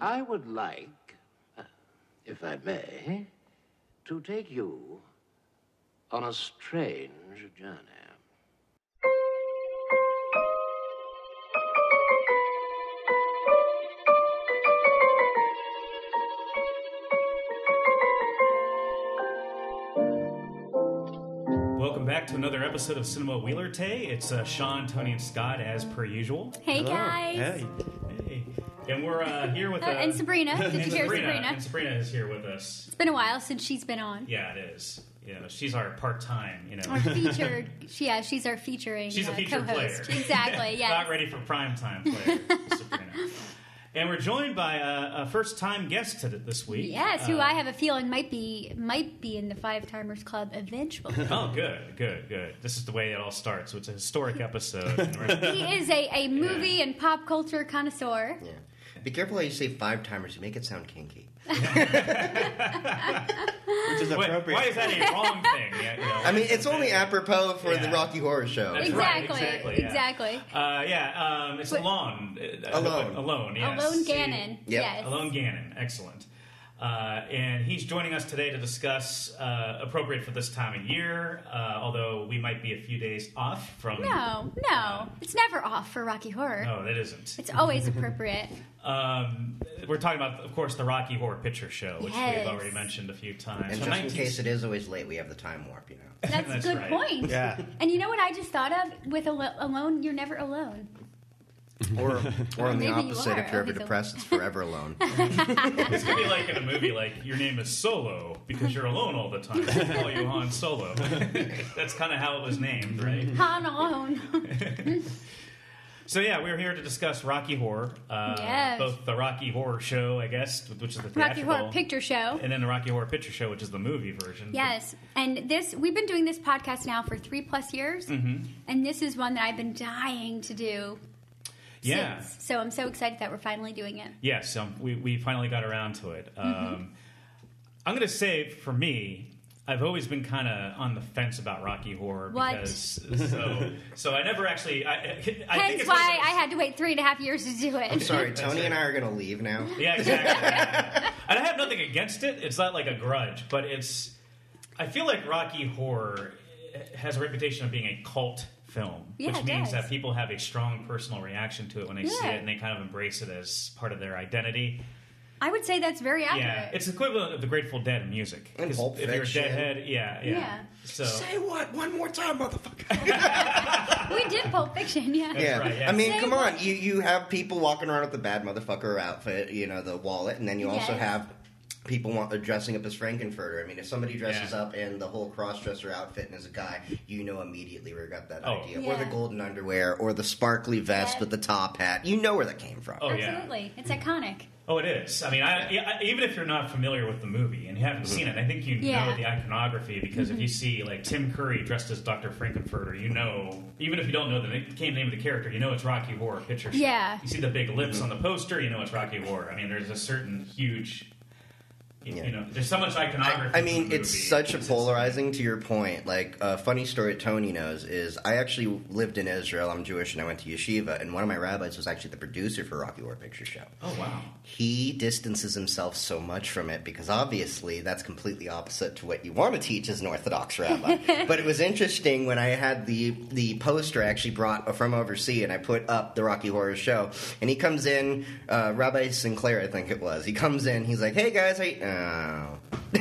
I would like, uh, if I may, to take you on a strange journey. Welcome back to another episode of Cinema Wheeler Tay. It's uh, Sean, Tony, and Scott as per usual. Hey guys. Hey. Hey. And we're uh, here with Uh, and Sabrina. Did you and hear Sabrina. Sabrina? And Sabrina is here with us. It's been a while since she's been on. Yeah, it is. You know, she's our part-time. You know, Our featured, she, yeah, she's our featuring she's a uh, featured co-host. player. Exactly, Yeah. Not ready for prime time player, Sabrina. And we're joined by a, a first-time guest to th- this week. Yes, who Uh, I have a feeling might be might be in the Five Timers Club eventually. Oh, good, good, good. This is the way it all starts. So it's a historic episode. he is a, a movie and pop culture connoisseur. Yeah. Be careful how you say five timers. You make it sound kinky. Which is Wait, appropriate. why is that a wrong thing? Yeah, you know, I mean, it's only apropos for the Rocky Horror Show. That's right, Exactly, exactly, yeah. exactly. Uh, yeah, um, it's But- alone. Uh, Alone. Alone, yes. Alone Gannon. Yep. Yes. Alone Gannon, excellent. Uh, and he's joining us today to discuss uh, appropriate for this time of year. Uh, although we might be a few days off from. No, no, it's never off for Rocky Horror. No, that isn't. It's always appropriate. Um, we're talking about, of course, the Rocky Horror Picture Show, which Yes. we've already mentioned a few times. And So just in 19 case it is always late, we have the time warp, you know. That's, That's a good right. point. Yeah. And you know what I just thought of with Al- Alone? You're never alone. Or, or on the Maybe you opposite, are. if you're ever Always depressed, it's forever alone. It's gonna be like in a movie, like your name is Solo because you're alone all the time. They call you Han Solo. That's kind of how it was named, right? Han alone. So yeah, we're here to discuss Rocky Horror, uh, Yes. both the Rocky Horror Show, I guess, which is the Rocky theatrical, Horror Picture Show. and then the Rocky Horror Picture Show, which is the movie version. Yes, and this we've been doing this podcast now for three plus years, Mm-hmm. and this is one that I've been dying to do. Yeah, since. So I'm so excited that we're finally doing it. yes. Um, we we finally got around to it. Um, Mm-hmm. I'm gonna say for me. I've always been kind of on the fence about Rocky Horror What? because so so I never actually I, I think Hence it's one of why I had to wait three and a half years to do it. I'm sorry, Tony and I are going to leave now. Yeah, exactly. and I have nothing against it. It's not like a grudge, but it's. I feel like Rocky Horror has a reputation of being a cult film, Yeah, which it means does. that people have a strong personal reaction to it when they see it, and they kind of embrace it as part of their identity. I would say that's very accurate. Yeah, it's equivalent of the Grateful Dead in music. And 'Cause Pulp if you're a Fiction. Deadhead, yeah, yeah. Yeah. So Say what? One more time, motherfucker. we did Pulp Fiction, yeah. yeah. right, yeah. I mean, Say come what? on. You you have people walking around with the bad motherfucker outfit, you know, the wallet, and then you also Yes. have people want, uh, dressing up as Frank-N-Furter. I mean, if somebody dresses Yeah. up in the whole cross-dresser outfit and is a guy, you know immediately where you got that Oh. idea. Or the golden underwear, or the sparkly vest Yeah. with the top hat. You know where that came from. Oh, yeah. Absolutely. It's iconic. Oh, it is. I mean, I, yeah, even if you're not familiar with the movie and you haven't seen it, I think you Yeah. know the iconography because if you see like Tim Curry dressed as Dr. Frank-N-Furter, you know, even if you don't know the na- name of the character, you know it's Rocky Horror Picture Show. Yeah. You see the big lips on the poster, you know it's Rocky Horror. I mean, there's a certain huge, you, Yeah. you know, there's so much iconography. I mean, it's such a polarizing. To your point, like a funny story Tony knows is I actually lived in Israel. I'm Jewish, and I went to yeshiva. And one of my rabbis was actually the producer for Rocky Horror Picture Show. Oh wow. He distances himself so much from it because obviously that's completely opposite to what you want to teach as an Orthodox rabbi. but it was interesting when I had the the poster I actually brought from overseas, and I put up the Rocky Horror Show, and he comes in, uh, Rabbi Sinclair, I think it was. He comes in, he's like, "Hey guys, hey."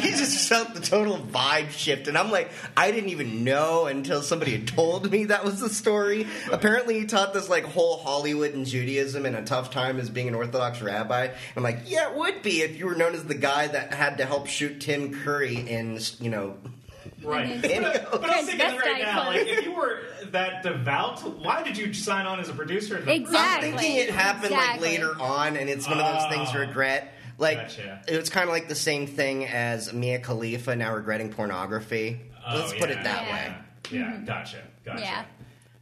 He just felt the total vibe shift, and I'm like, I didn't even know until somebody had told me that was the story. Apparently, he taught this like whole Hollywood and Judaism in a tough time as being an Orthodox rabbi. I'm like, yeah, it would be if you were known as the guy that had to help shoot Tim Curry in, you know. Right. And But, but I'm thinking right now, like, if you were that devout, why did you sign on as a producer? in the first Exactly. I'm thinking it happened like later on, and it's one of those things Oh. regret. Like Gotcha. it was kind of like the same thing as Mia Khalifa now regretting pornography. Oh, Let's put it that Yeah. way. Yeah, yeah, gotcha, gotcha. Yeah.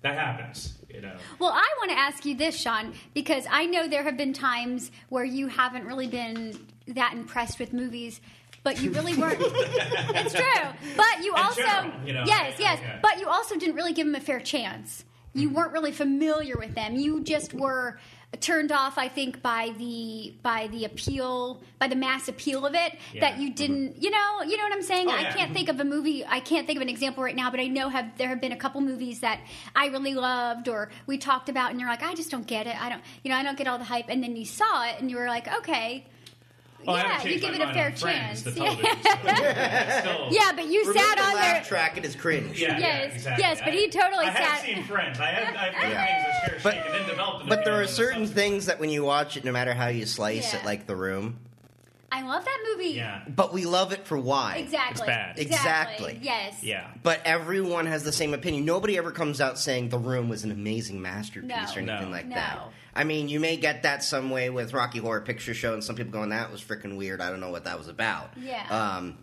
That happens, you know. Well, I want to ask you this, Sean, because I know there have been times where you haven't really been that impressed with movies, but you really weren't. it's true, but you In also general, you know, yes, I- yes, okay. but you also didn't really give them a fair chance. You Mm-hmm. weren't really familiar with them. You just were turned off i think by the by the appeal by the mass appeal of it that you mm-hmm. didn't you know you know what i'm saying? Oh, i yeah. can't mm-hmm. think of a movie i can't think of an example right now but i know have there have been a couple movies that i really loved or we talked about and you're like i just don't get it. I don't you know i don't get all the hype. And then you saw it and you were like okay Oh, I yeah you give it a fair on Friends, chance yeah. television uh, show. Still- yeah but you Remove sat the on laugh there track. It is cringe. Yeah, yeah, Yes, exactly. yes, but I- he totally I have sat- seen Friends. I have, I've heard Yeah. things that Share But- Shake and then developed. But there are certain subsequent- things that when you watch it, no matter how you slice Yeah. it, like The Room, i love that movie Yeah, but we love it for why. exactly It's bad. Exactly. yes yeah. But everyone has the same opinion. Nobody ever comes out saying The Room was an amazing masterpiece No. or anything No. like No. that. I mean, you may get that some way with Rocky Horror Picture Show, and some people going, "That was freaking weird. I don't know what that was about." Yeah. Um,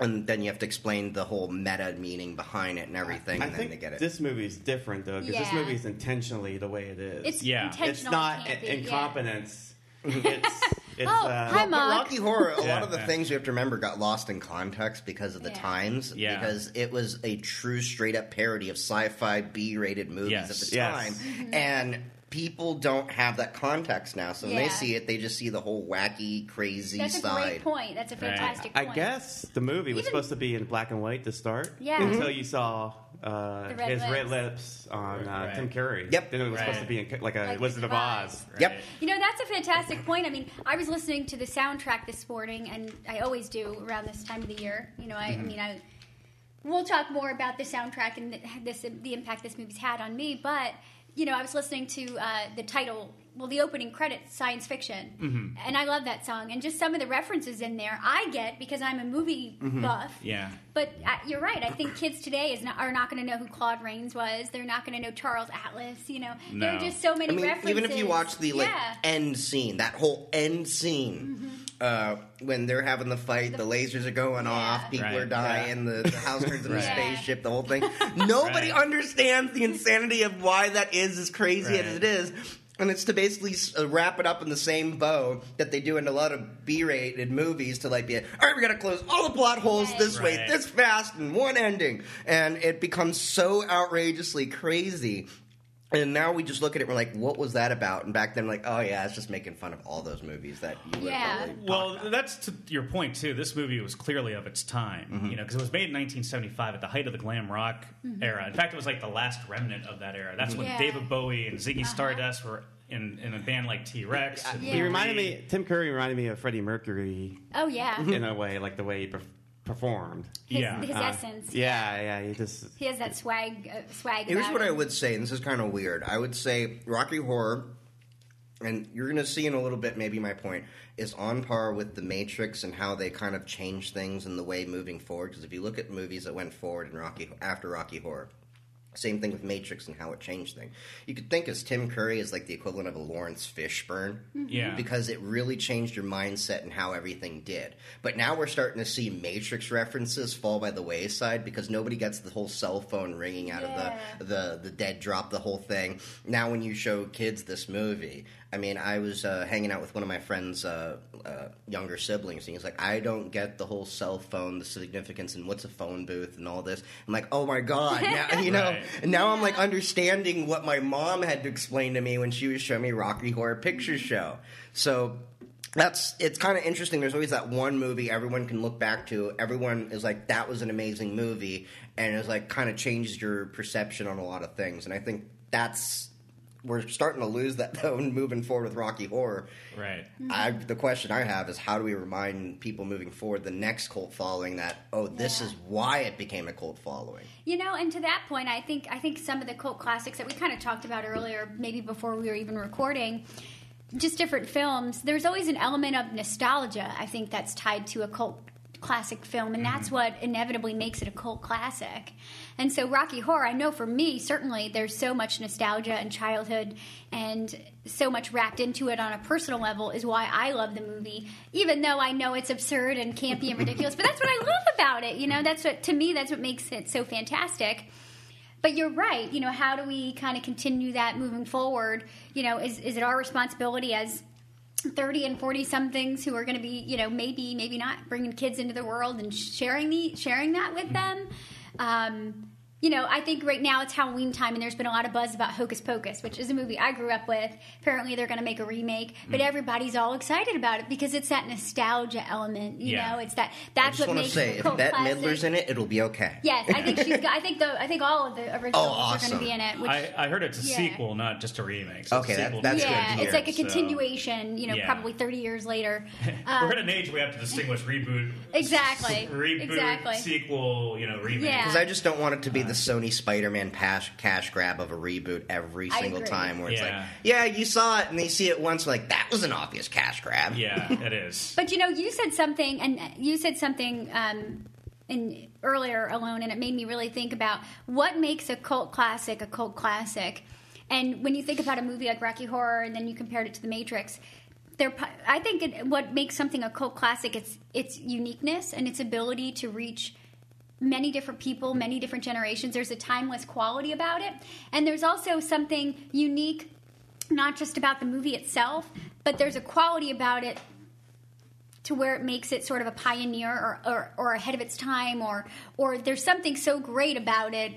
and then you have to explain the whole meta meaning behind it and everything, I and then think they get it. this movie is different though because this movie is intentionally the way it is. it's Yeah. intentional it's not campy, in- yeah. incompetence. it's it's Oh, uh, hi, But Mom. Rocky Horror, a Yeah, lot of the yeah. things you have to remember got lost in context because of the Yeah. times. Yeah. Because it was a true, straight up parody of sci fi B rated movies Yes. at the Yes. time. Mm-hmm. And people don't have that context now. So when they see it, they just see the whole wacky, crazy That's a side. great point. That's a fantastic point. I point. guess the movie was Even- supposed to be in black and white to start. Yeah. Until you saw uh, red his red lips. lips on uh, Right. Tim Curry. Yep. Then it was supposed to be in, like a Like Wizard of Oz. Oz. Right. Yep. You know, that's a fantastic point. I mean, I was listening to the soundtrack this morning, and I always do around this time of the year. You know, I, Mm-hmm. I mean, I we'll talk more about the soundtrack and the, this the impact this movie's had on me. But you know, I was listening to uh, the title, well, the opening credits, science fiction, Mm-hmm. and I love that song, and just some of the references in there I get because I'm a movie Mm-hmm. buff. Yeah. But uh, you're right. I think kids today is not, are not going to know who Claude Rains was. They're not going to know Charles Atlas. You know, there are just so many I mean, references. even if you watch the like yeah. end scene, that whole end scene, uh, when they're having the fight, the, lasers are going Yeah. off, people Right. are dying, the, the house turns into Right. a spaceship, the whole thing. Nobody Right. understands the insanity of why that is as crazy Right. as it is. And it's to basically uh, wrap it up in the same bow that they do in a lot of B-rated movies to like be, all right, we got to close all the plot holes Right. this way, this fast, and one ending, and it becomes so outrageously crazy. And now we just look at it, we're like, what was that about? And back then, like, oh yeah, it's just making fun of all those movies that you would Yeah. really Well, about. that's to your point too. This movie was clearly of its time, Mm-hmm. you know, because it was made in 1975 at the height of the glam rock era. In fact, it was like the last remnant of that era. That's when Yeah. David Bowie and Ziggy Stardust were in, in a band like T Rex. Yeah. He reminded me. Tim Curry reminded me of Freddie Mercury Oh yeah, in a way, like the way he per- performed. his, Yeah. his Uh, essence. Yeah, yeah. He just He has that swag. Uh, swag. Here's about what I would say, and this is kind of weird. I would say Rocky Horror, and you're going to see in a little bit, maybe my point, is on par with The Matrix and how they kind of change things in the way moving forward. Because if you look at movies that went forward in Rocky after Rocky Horror, same thing with Matrix and how it changed things. You could think as Tim Curry is like the equivalent of a Laurence Fishburne. Mm-hmm. Yeah. Because it really changed your mindset and how everything did. But now we're starting to see Matrix references fall by the wayside because nobody gets the whole cell phone ringing out Yeah. of the, the the dead drop, the whole thing. Now when you show kids this movie, I mean, I was uh, hanging out with one of my friend's uh, uh, younger siblings, and he's like, "I don't get the whole cell phone, the significance, and what's a phone booth, and all this." I'm like, "Oh my god!" Now, you know, Right. and now I'm like understanding what my mom had to explain to me when she was showing me Rocky Horror Picture Show. So that's it's kind of interesting. There's always that one movie everyone can look back to. Everyone is like, "That was an amazing movie," and it's like kind of changes your perception on a lot of things. And I think that's we're starting to lose that though, moving forward with Rocky Horror. Right. I, the question I have is how do we remind people moving forward, the next cult following, that oh, this Yeah. is why it became a cult following. You know, and to that point, I think I think some of the cult classics that we kind of talked about earlier, maybe before we were even recording, just different films. There's always an element of nostalgia. I think that's tied to a cult classic film, and that's mm-hmm. what inevitably makes it a cult classic. And so, Rocky Horror, I know for me, certainly, there's so much nostalgia and childhood, and so much wrapped into it on a personal level, is why I love the movie, even though I know it's absurd and campy and ridiculous. but that's what I love about it. You know, that's what to me, that's what makes it so fantastic. But you're right. You know, how do we kind of continue that moving forward? You know, is is it our responsibility as 30 and 40 somethings who are going to be, you know, maybe maybe not bringing kids into the world and sharing the sharing that with them? Um, you know, I think right now it's Halloween time, and there's been a lot of buzz about Hocus Pocus, which is a movie I grew up with. Apparently, they're going to make a remake, but mm. everybody's all excited about it because it's that nostalgia element. You Yeah. know, it's that I that's just what want to makes say, it a if cult Bette classic. Midler's in it, it'll be okay. Yes, I think she's. Got, I think the. I think all of the oh, originals Oh, are going to be in it. Which, I, I heard it's a Yeah. sequel, not just a remake. So it's a Okay, that- sequel that's to good to yeah, hear. it's like a so- continuation. You know, Yeah. probably 30 years later. We're at an age where we have to distinguish reboot, Exactly. reboot, Exactly. sequel, you know, remake. Yeah. Because I just don't want it to be the Sony Spider-Man cash, cash grab of a reboot every I single agree. time, where it's Yeah. like, yeah, you saw it, and they see it once, like that was an obvious cash grab. Yeah, it is. But you know, you said something, and you said something um, in earlier alone, and it made me really think about what makes a cult classic a cult classic. And when you think about a movie like Rocky Horror, and then you compared it to The Matrix, there, I think it, what makes something a cult classic it's its uniqueness and its ability to reach many different people, many different generations. There's a timeless quality about it, and there's also something unique, not just about the movie itself, but there's a quality about it to where it makes it sort of a pioneer or, or, or ahead of its time or or there's something so great about it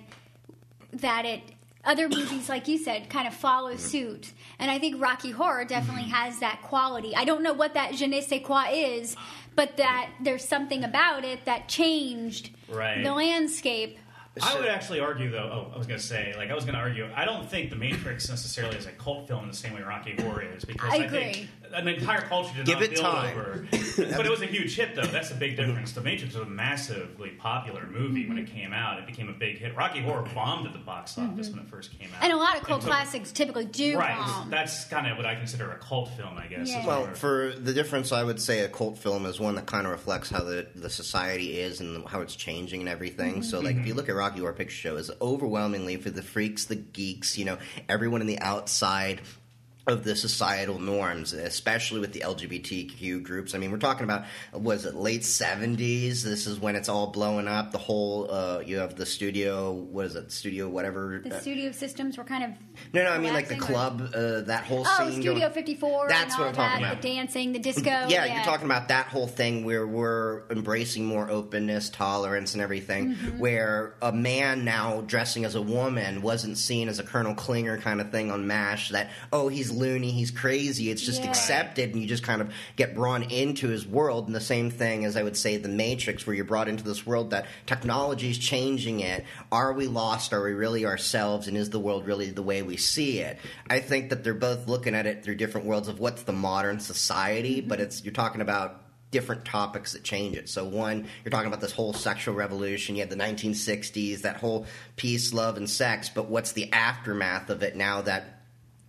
that it other movies like you said kind of follow suit and i think rocky horror definitely mm-hmm. has that quality i don't know what that je ne sais quoi is but that there's something about it that changed Right. the landscape I would actually argue, though. Oh, I was going to say, like, I was going to argue. I don't think The Matrix necessarily is a cult film in the same way Rocky Horror is, because I I, think an entire culture did Give not it build time. over. but it was a huge hit, though. That's a big difference. The Matrix was a massively popular movie when it came out. It became a big hit. Rocky Horror bombed at the box office when it first came out, Mm-hmm. and a lot of cult took- classics typically do Right. bomb. That's kind of what I consider a cult film, I guess. is Yeah. Well, more- for the difference, I would say a cult film is one that kind of reflects how the, the society is and how it's changing and everything. So, like, if you look at Rocky Horror Picture Show, it's overwhelmingly for the freaks, the geeks, you know, everyone in the outside of the societal norms, especially with the LGBTQ groups. I mean, we're talking about was it late seventies? This is when it's all blowing up. The whole uh, you have the studio. What is it? Studio whatever. the uh, studio systems were kind of no, no, I mean like the club. Uh, that whole Oh, scene. Studio 54 That's and what I'm talking that, about. the dancing, the disco. yeah, you're talking about that whole thing where we're embracing more openness, tolerance, and everything. Mm-hmm. Where a man now dressing as a woman wasn't seen as a Colonel Klinger kind of thing on MASH. That oh, he's loony, he's crazy. It's just Yeah. accepted, and you just kind of get brought into his world. And the same thing as I would say the Matrix, where you're brought into this world that technology is changing it. Are we lost? Are we really ourselves? And is the world really the way we see it? I think that they're both looking at it through different worlds of what's the modern society, mm-hmm. but it's you're talking about different topics that change it. So one, you're talking about this whole sexual revolution. You had the 1960s, that whole peace, love, and sex. But what's the aftermath of it now that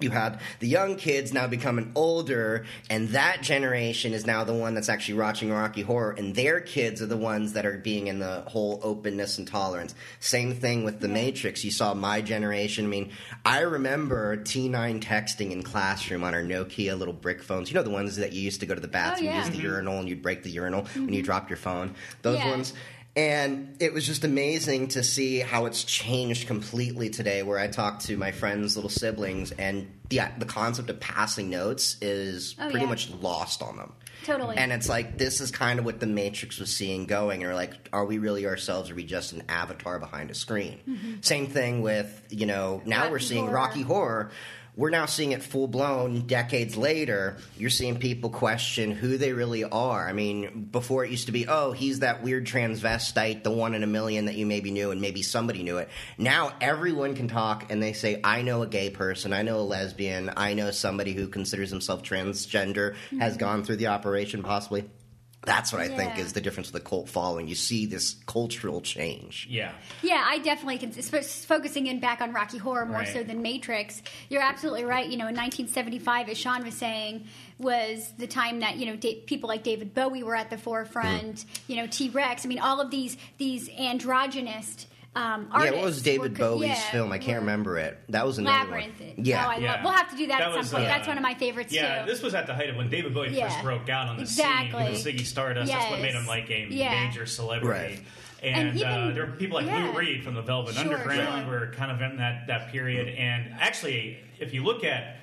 you had the young kids now becoming older, and that generation is now the one that's actually watching Rocky Horror, and their kids are the ones that are being in the whole openness and tolerance. Same thing with The Matrix. You saw my generation. I mean, I remember T9 texting in classroom on our Nokia little brick phones. You know, the ones that you used to go to the oh, bathroom, yeah. use the mm-hmm. urinal, and you'd break the urinal when you mm-hmm. dropped your phone. Those Yeah. ones. And it was just amazing to see how it's changed completely today. Where I talk to my friends' little siblings, and the the concept of passing notes is Oh, pretty yeah. much lost on them. Totally. And it's like this is kind of what the Matrix was seeing going. Or like, are we really ourselves? Or are we just an avatar behind a screen? Mm-hmm. Same thing with you know now we're seeing Horror. Rocky Horror. We're now seeing it full blown decades later. You're seeing people question who they really are. I mean, before it used to be, oh, he's that weird transvestite, the one in a million that you maybe knew, and maybe somebody knew it. Now everyone can talk and they say, I know a gay person, I know a lesbian, I know somebody who considers himself transgender, mm-hmm. has gone through the operation possibly. That's what I think is the difference with the cult following. You see this cultural change. yeah. Yeah, I definitely can. Focusing in back on Rocky Horror more Right. so than Matrix, you're absolutely right. You know, in 1975, as Sean was saying, was the time that you know da- people like David Bowie were at the forefront. Mm-hmm. You know, T Rex. I mean, all of these these androgynous um, Yeah, what was David were- Bowie's yeah, film? I can't remember it. That was another Labyrinth. one. Yeah. Oh, I Yeah. love. We'll have to do that, That at some was, point. uh, That's one of my favorites Yeah, too. this was at the height of when David Bowie Yeah. first broke out on the Exactly. scene with the Ziggy Stardust. That's what made him like a Yeah. major celebrity. Right. And, And even- uh, there were people like yeah. Lou Reed from the Velvet Sure, Underground sure. were kind of in that, that period. And actually, if you look at,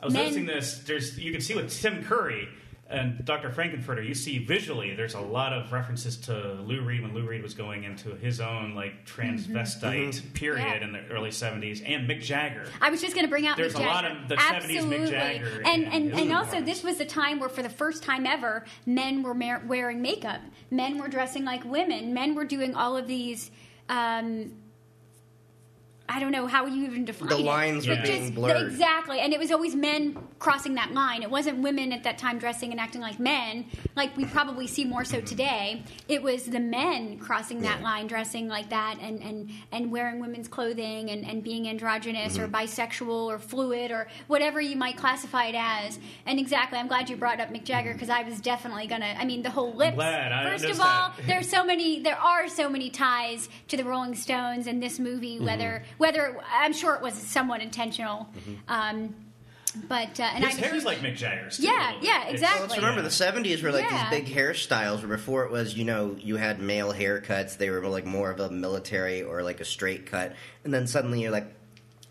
I was Men- noticing this. There's you can see with Tim Curry. And Dr. Frank-N-Furter, you see visually there's a lot of references to Lou Reed when Lou Reed was going into his own like transvestite period Mm-hmm. Yeah. in the early 70s, and Mick Jagger. I was just going to bring out There's Mick a lot of the 70s Mick Jagger and in and, and also this was a time where for the first time ever men were wearing makeup men were dressing like women men were doing all of these um, I don't know how you even define The it. lines were But being just- blurred. Exactly, and it was always men crossing that line. It wasn't women at that time dressing and acting like men, like we probably see more so today. It was the men crossing that Yeah. line, dressing like that, and and and wearing women's clothing and and being androgynous or Mm-hmm. bisexual or fluid or whatever you might classify it as. And exactly, I'm glad you brought up Mick Jagger because I was definitely gonna. I mean, the whole lips. glad. I First of all, there's so many. There are so many ties to the Rolling Stones in this movie. Mm-hmm. Whether whether I'm sure it was somewhat intentional. Um, but uh, and His I'm hair's huge- like Mick Jagger's. too, Yeah, a little bit. yeah, exactly. Well, let's remember the '70s were like Yeah. these big hairstyles. Where before it was, you know, you had male haircuts. They were like more of a military or like a straight cut, and then suddenly you're like.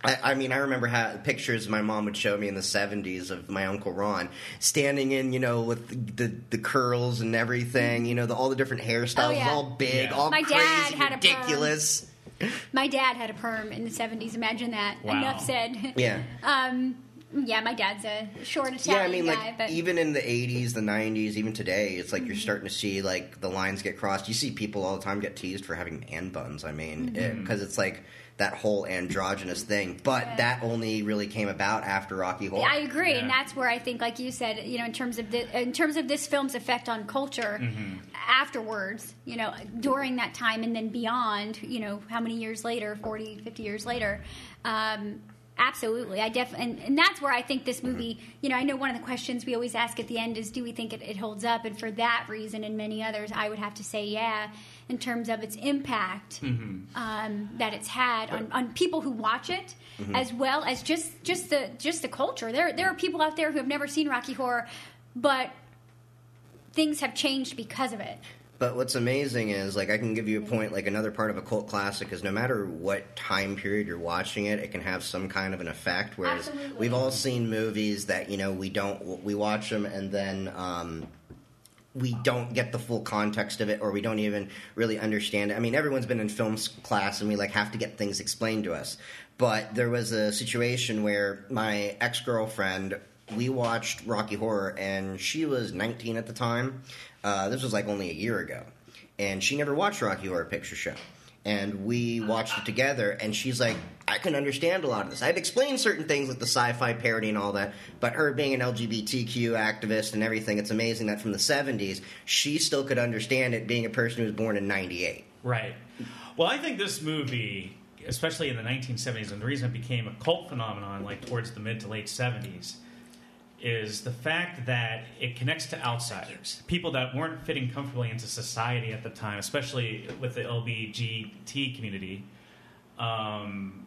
I, I mean, I remember how pictures my mom would show me in the '70s of my uncle Ron standing in, you know, with the the, the curls and everything, you know, the, all the different hairstyles, Oh, yeah. all big, Yeah. all My crazy, dad had a perm. Ridiculous. My dad had a perm in the 70s. Imagine that. Wow. Enough said. Yeah. Um, yeah, my dad's a short Yeah, Italian I mean, guy, like but even in the '80s, the '90s, even today, it's like you're starting to see like the lines get crossed. You see people all the time get teased for having man buns. I mean, because it's like that whole androgynous thing. But Yeah. that only really came about after Rocky Horror. I agree, and that's where I think, like you said, you know, in terms of the, in terms of this film's effect on culture Mm-hmm. afterwards, you know, during that time and then beyond, you know, how many years later, 40, 50 years later. Um, Absolutely, I def and, and that's where I think this mm-hmm. movie. You know, I know one of the questions we always ask at the end is, "Do we think it, it holds up?" And for that reason and many others, I would have to say, yeah, in terms of its impact mm-hmm. um, that it's had on, on people who watch it, mm-hmm. as well as just just the just the culture. There there are people out there who have never seen Rocky Horror, but things have changed because of it. But what's amazing is, like, I can give you a point, like, another part of a cult classic is no matter what time period you're watching it, it can have some kind of an effect. Whereas Absolutely. we've all seen movies that, you know, we don't, we watch them and then, um, we don't get the full context of it or we don't even really understand it. I mean, everyone's been in film class and we like have to get things explained to us. But there was a situation where my ex-girlfriend we watched Rocky Horror and she was 19 at the time. Uh, this was like only a year ago. And she never watched Rocky Horror Picture Show. And we watched it together, and she's like, I can understand a lot of this. I've explained certain things like the sci fi parody and all that, but her being an LGBTQ activist and everything, it's amazing that from the 70s, she still could understand it being a person who was born in 98. Right. Well, I think this movie, especially in the 1970s, and the reason it became a cult phenomenon, like towards the mid to late 70s, is the fact that it connects to outsiders, people that weren't fitting comfortably into society at the time, especially with the LBGT community. Um,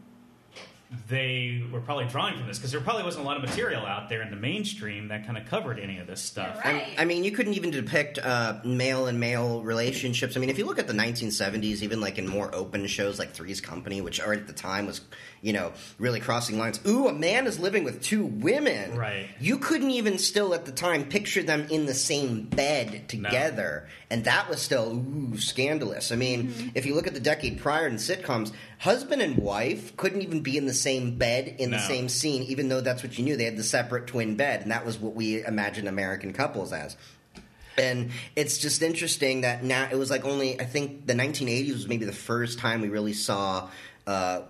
they were probably drawing from this because there probably wasn't a lot of material out there in the mainstream that kind of covered any of this stuff. Yeah, right. I mean, you couldn't even depict uh, male and male relationships. I mean, if you look at the 1970s, even like in more open shows like Three's Company, which already at the time was, you know, really crossing lines. Ooh, a man is living with two women. Right. You couldn't even still at the time picture them in the same bed together, and that was still ooh scandalous. I mean, Mm-hmm. if you look at the decade prior in sitcoms, husband and wife couldn't even be in the same bed in the same scene, even though that's what you knew. They had the separate twin bed, and that was what we imagined American couples as. And it's just interesting that now it was like only I think the 1980s was maybe the first time we really saw uh,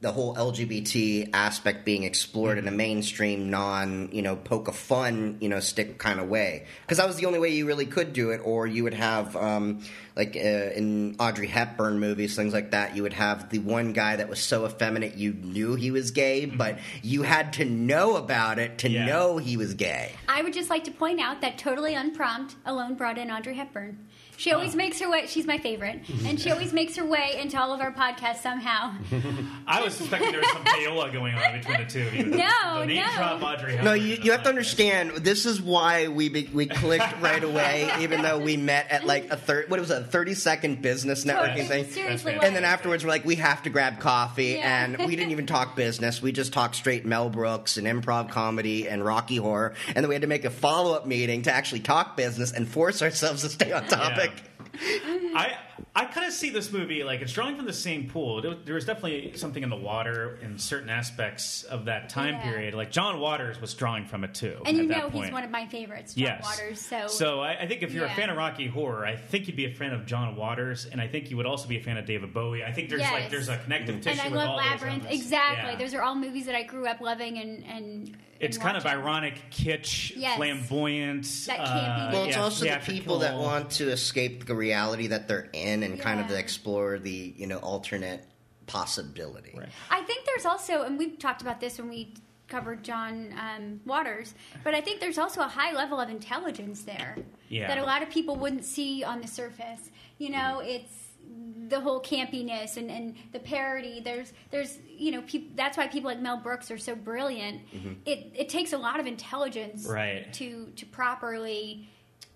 the whole LGBT aspect being explored in a mainstream, non you know poke a fun you know stick kind of way. Because that was the only way you really could do it, or you would have um, like uh, in Audrey Hepburn movies, things like that. You would have the one guy that was so effeminate you knew he was gay, but you had to know about it to Yeah. know he was gay. I would just like to point out that totally unprompt, Alone brought in Audrey Hepburn. She always makes her way. She's my favorite, and she always makes her way into all of our podcasts somehow. I was suspecting there was some payola going on between the two of you. No, the name no. drop Audrey Hepburn No, you, in you have to podcast. understand. This is why we be, we clicked right away, even though we met at like a third. What was it, a thirty second business networking Totally, thing? seriously, That's And then afterwards, we're like, we have to grab coffee, Yeah. and we didn't even talk business. We just talked straight Mel Brooks and improv comedy and Rocky Horror, and then we had to make a follow up meeting to actually talk business and force ourselves to stay on topic. I I kind of see this movie like it's drawing from the same pool. There, there was definitely something in the water in certain aspects of that time Yeah. period. Like John Waters was drawing from it too. And you know he's one of my favorites, John yes. Waters. So, so I, I think if you're Yeah. a fan of Rocky Horror, I think you'd be a fan of John Waters, and I think you would also be a fan of David Bowie. I think there's like there's a connective tissue. and I with love Labyrinth. Exactly. Yeah. Those are all movies that I grew up loving and and. It's kind of ironic, kitsch, Yes. flamboyant. That uh, campy- Well, it's yeah, also the people that want to escape the reality that they're in and kind of explore the you know alternate possibility. Right. I think there's also, and we've talked about this when we covered John um, Waters, but I think there's also a high level of intelligence there Yeah. that a lot of people wouldn't see on the surface. You know, it's the whole campiness and, and the parody. There's, there's, you know, peop that's why people like Mel Brooks are so brilliant. Mm-hmm. It, it takes a lot of intelligence Right. to to properly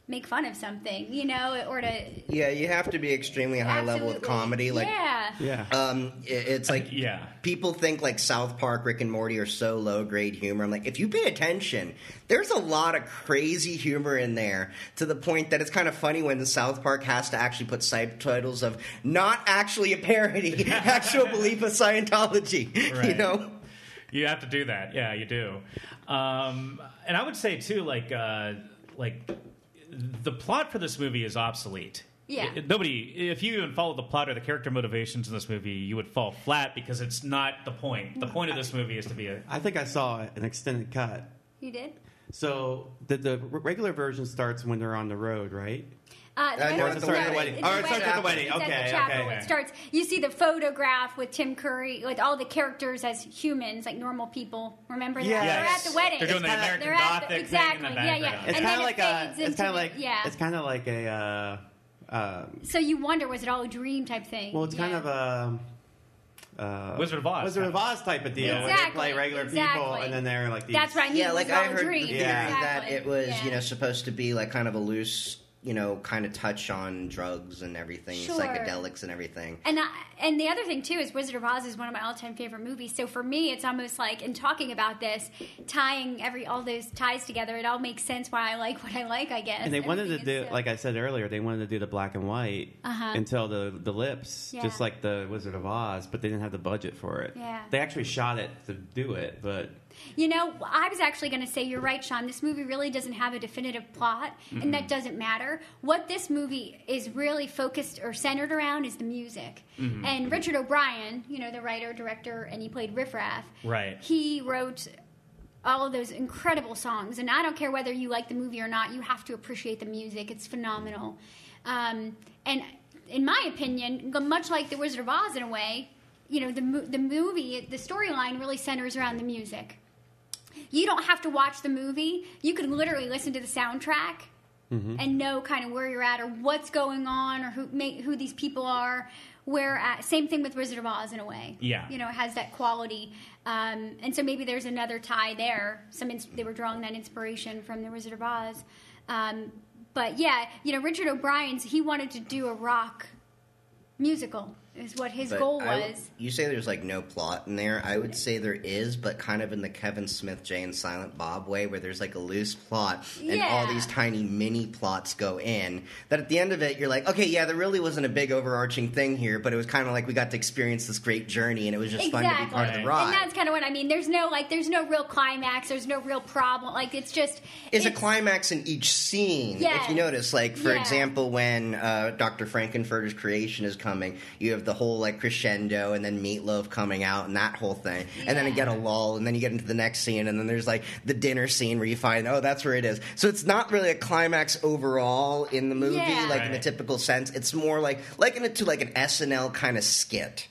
make fun of something, you know, or to Yeah, you have to be extremely high level of comedy. Like, yeah, Yeah. um, i- it's like Yeah. people think like South Park, Rick and Morty are so low grade humor. I'm like, if you pay attention, there's a lot of crazy humor in there to the point that it's kind of funny when the South Park has to actually put subtitles of not actually a parody, actual belief of Scientology. You know? You have to do that. Yeah, you do. Um, and I would say too, like, uh, like the plot for this movie is obsolete. Yeah. It- nobody, if you even follow the plot or the character motivations in this movie, you would fall flat because it's not the point. The point of this movie is to be a. I think I saw an extended cut. you did. So the, the regular version starts when they're on the road, right? Uh, Uh, no, it's at the the wedding. wedding. Oh, it starts at the wedding. It's at Okay, the chapel. okay, It starts. You see the photograph with Tim Curry, with all the characters as humans, like normal people. Remember that? Yeah. They're at the wedding. They're doing the It's American they're at Gothic the, thing exactly. in the yeah, yeah. It's kind of like it a. It's kind of like. yeah. It's kind of like a. Uh, um, so you wonder, was it all a dream type thing? well, it's kind of a. Uh, Wizard of Oz Wizard of. Oz type of deal. Where they Exactly, play regular people, and then they're like these. That's right. Yeah, it like was all I a heard dream. the theory Yeah. that Exactly. it was, Yeah. you know, supposed to be like kind of a loose, you know, kind of touch on drugs and everything, Sure. psychedelics and everything. And I, and the other thing too is Wizard of Oz is one of my all time favorite movies. So for me, it's almost like in talking about this, tying every all those ties together, it all makes sense why I like what I like. I guess. and they wanted to do, is so- like I said earlier, they wanted to do the black and white Uh-huh. until the the lips, Yeah. just like the Wizard of Oz, but they didn't have the budget for it. Yeah. They actually shot it to do it, but You know, I was actually going to say you're right, Sean. This movie really doesn't have a definitive plot, and that doesn't matter. What this movie is really focused or centered around is the music. And Richard O'Brien, you know, the writer, director, and he played Riff Raff. Right. He wrote all of those incredible songs, and I don't care whether you like the movie or not. You have to appreciate the music; it's phenomenal. Um, and in my opinion, much like the Wizard of Oz in a way, you know, the the movie, the storyline really centers around the music you don't have to watch the movie. You can literally listen to the soundtrack and know kind of where you're at or what's going on or who may, who these people are. Where at, same thing with Wizard of Oz in a way. Yeah. you know, it has that quality, um, and so maybe there's another tie there. Some ins- they were drawing that inspiration from the Wizard of Oz, um, but yeah, you know, Richard O'Brien's he wanted to do a rock musical is what his But goal was. you say there's like no plot in there. I would say there is, but kind of in the Kevin Smith, Jay and Silent Bob way, where there's like a loose plot and all these tiny mini plots go in. That at the end of it, you're like, okay, yeah, there really wasn't a big overarching thing here, but it was kind of like we got to experience this great journey, and it was just fun to be part of the ride. And that's kind of what I mean. There's no like, there's no real climax. There's no real problem. Like it's just is a climax in each scene. Yes. If you notice, like for Yeah. example, when uh, Dr. Frank-N-Furter's creation is coming, you have the whole like crescendo, and then Meat Loaf coming out, and that whole thing, and then you get a lull, and then you get into the next scene, and then there's like the dinner scene where you find, oh, that's where it is. So it's not really a climax overall in the movie, Yeah. like in the typical sense. It's more like liken it to like an SNL kind of skit.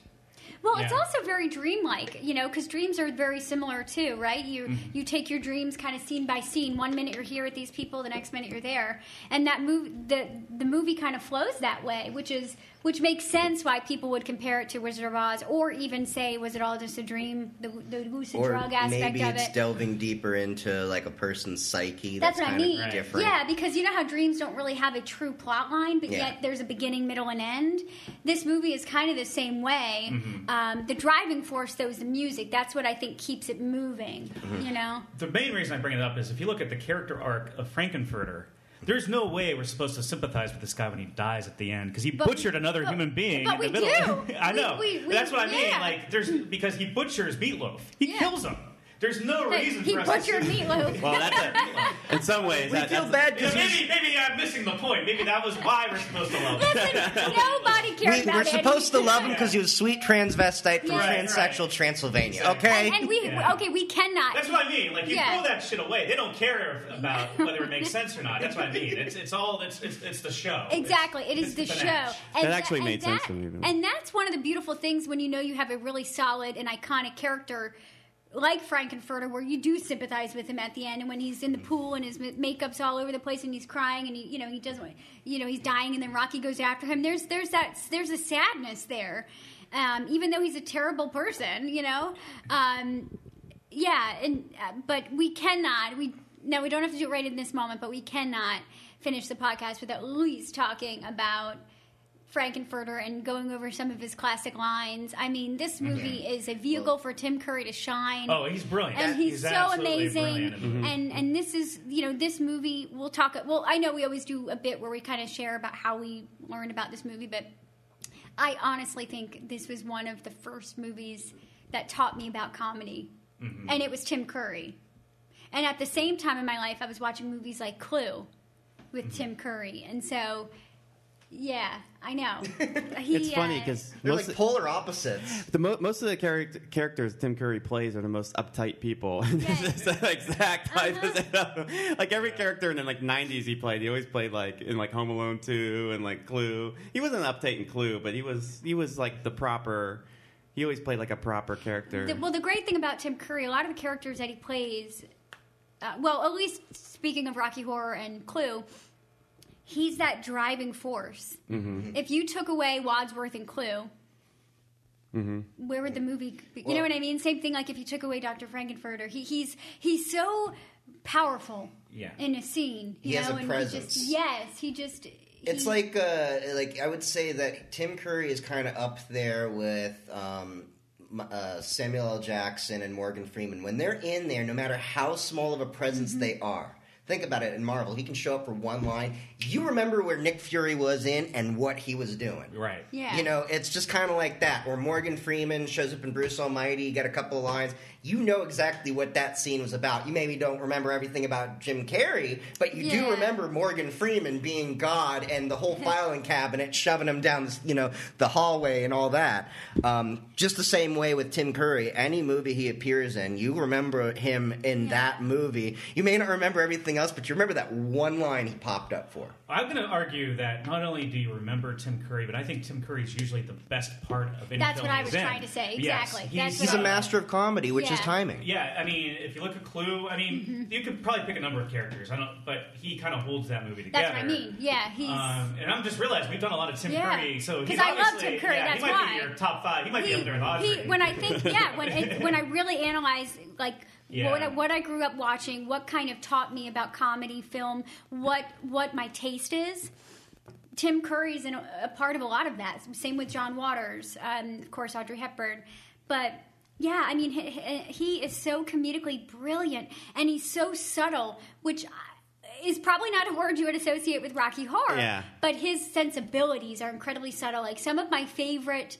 Well, it's also very dreamlike, you know, because dreams are very similar too, right? You Mm-hmm. you take your dreams kind of scene by scene. One minute you're here with these people, the next minute you're there, and that move the the movie kind of flows that way, which is which makes sense why people would compare it to Wizard of Oz, or even say, was it all just a dream? The, the lucid Or drug aspect maybe of it's it. delving deeper into like a person's psyche. That's That's, what I mean. of different. Yeah, because you know how dreams don't really have a true plot line, but Yeah. yet there's a beginning, middle, and end. This movie is kind of the same way. Mm-hmm. Um, the driving force, though, is the music. That's what I think keeps it moving. Mm-hmm. You know. The main reason I bring it up is if you look at the character arc of Frank-N-Furter, there's no way we're supposed to sympathize with this guy when he dies at the end because he But- butchered another but- human being but in we the middle. do. I know. we- we- That's what I mean. yeah. Like, there's because he butchers Meat Loaf. He Yeah. kills him. There's no Hey, reason he for us butchered to meatloaf. Well, that's a, in some ways. We that, feel that's, bad because maybe, maybe I'm missing the point. Maybe that was why we're supposed to love him. Listen, nobody cares we, about we're Eddie. supposed to love him because he was sweet transvestite from Yeah. Right, transsexual right. Transylvania. Exactly. Okay. And, and we Yeah. okay, we cannot. That's what I mean. Like you Yeah. throw that shit away. They don't care about whether it makes sense or not. That's what I mean. It's it's all it's it's, it's the show. Exactly, It's- it is the it's show. panache. And That actually and made sense to me, though. And that's one of the beautiful things when you know you have a really solid and iconic character like Frank-N-Furter, where you do sympathize with him at the end, and when he's in the pool and his makeup's all over the place and he's crying and he, you know, he doesn't, you know, he's dying, and then Rocky goes after him. There's there's that there's a sadness there, um, even though he's a terrible person, you know. Um, yeah, and uh, but we cannot. We no, we don't have to do it right in this moment, but we cannot finish the podcast without at least talking about Frank-N-Furter and going over some of his classic lines. I mean, this movie is a vehicle for Tim Curry to shine. Oh, he's brilliant. And he's, so amazing, brilliant in the movie. and and this is you know this movie. We'll talk. Well, I know we always do a bit where we kind of share about how we learned about this movie, but I honestly think this was one of the first movies that taught me about comedy, Mm-hmm. and it was Tim Curry. And at the same time in my life, I was watching movies like Clue with Mm-hmm. Tim Curry, and so yeah, I know. He, it's funny uh, because They're most, like polar opposites. the mo- most of the character- characters Tim Curry plays are the most uptight people. it's the exact opposite. of- like every character in the like '90s he played, he always played like in like Home Alone 2 and like Clue. He wasn't uptight in Clue, but he was he was like the proper. He always played like a proper character. The, well, the great thing about Tim Curry, a lot of the characters that he plays, uh, well, at least speaking of Rocky Horror and Clue, he's that driving force. Mm-hmm. If you took away Wadsworth and Clue, Mm-hmm. where would the movie? Be? You Well- know what I mean? Same thing. Like if you took away Doctor Frank-N-Furter, he, he's he's so powerful Yeah. in a scene. You He has know, a and presence. He just, yes, he just. It's like uh, like I would say that Tim Curry is kind of up there with um, uh, Samuel L. Jackson and Morgan Freeman. When they're in there, no matter how small of a presence they are. Think about it in Marvel. He can show up for one line. You remember where Nick Fury was in and what he was doing. Right. yeah. You know, it's just kind of like that. Where Morgan Freeman shows up in Bruce Almighty, you got a couple of lines. You know exactly what that scene was about. You maybe don't remember everything about Jim Carrey, but you do remember Morgan Freeman being God and the whole filing cabinet shoving him down, you know, the hallway and all that. Um, just the same way with Tim Curry. Any movie he appears in, you remember him in Yeah. that movie. You may not remember everything else, but you remember that one line he popped up for. I'm going to argue that not only do you remember Tim Curry, but I think Tim Curry is usually the best part of any That's film what I was in. trying to say. Yes, Exactly. he's, That's He's a master of comedy, which is Yeah. timing. Yeah, I mean, if you look at Clue, I mean, you could probably pick a number of characters. I don't, but he kind of holds that movie together. That's what I mean. Yeah, he's. Um, and I'm just realized we've done a lot of Tim Yeah. Curry, so 'Cause he's I love Tim Curry, Yeah, that's he might why. be your top five. He might be up there in the odds he, when I think, yeah, when it, when I really analyze like Yeah. what I, what I grew up watching, what kind of taught me about comedy, film, what what my taste is. Tim Curry's in a, a part of a lot of that. Same with John Waters, um, of course, Audrey Hepburn, but. Yeah, I mean, he, he is so comedically brilliant, and he's so subtle, which is probably not a word you would associate with Rocky Horror. Yeah. But his sensibilities are incredibly subtle. Like some of my favorite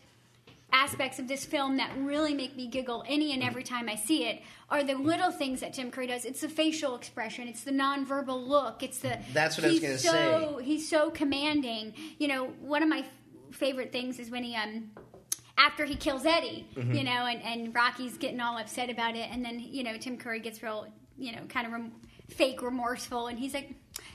aspects of this film that really make me giggle any and every time I see it are the little things that Tim Curry does. It's the facial expression, it's the nonverbal look, it's the That's what I was he's gonna so, He's so commanding. You know, one of my f- favorite things is when he um after he kills Eddie, Mm-hmm. you know, and, and Rocky's getting all upset about it, and then you know Tim Curry gets real, you know, kind of rem- fake remorseful, and he's like,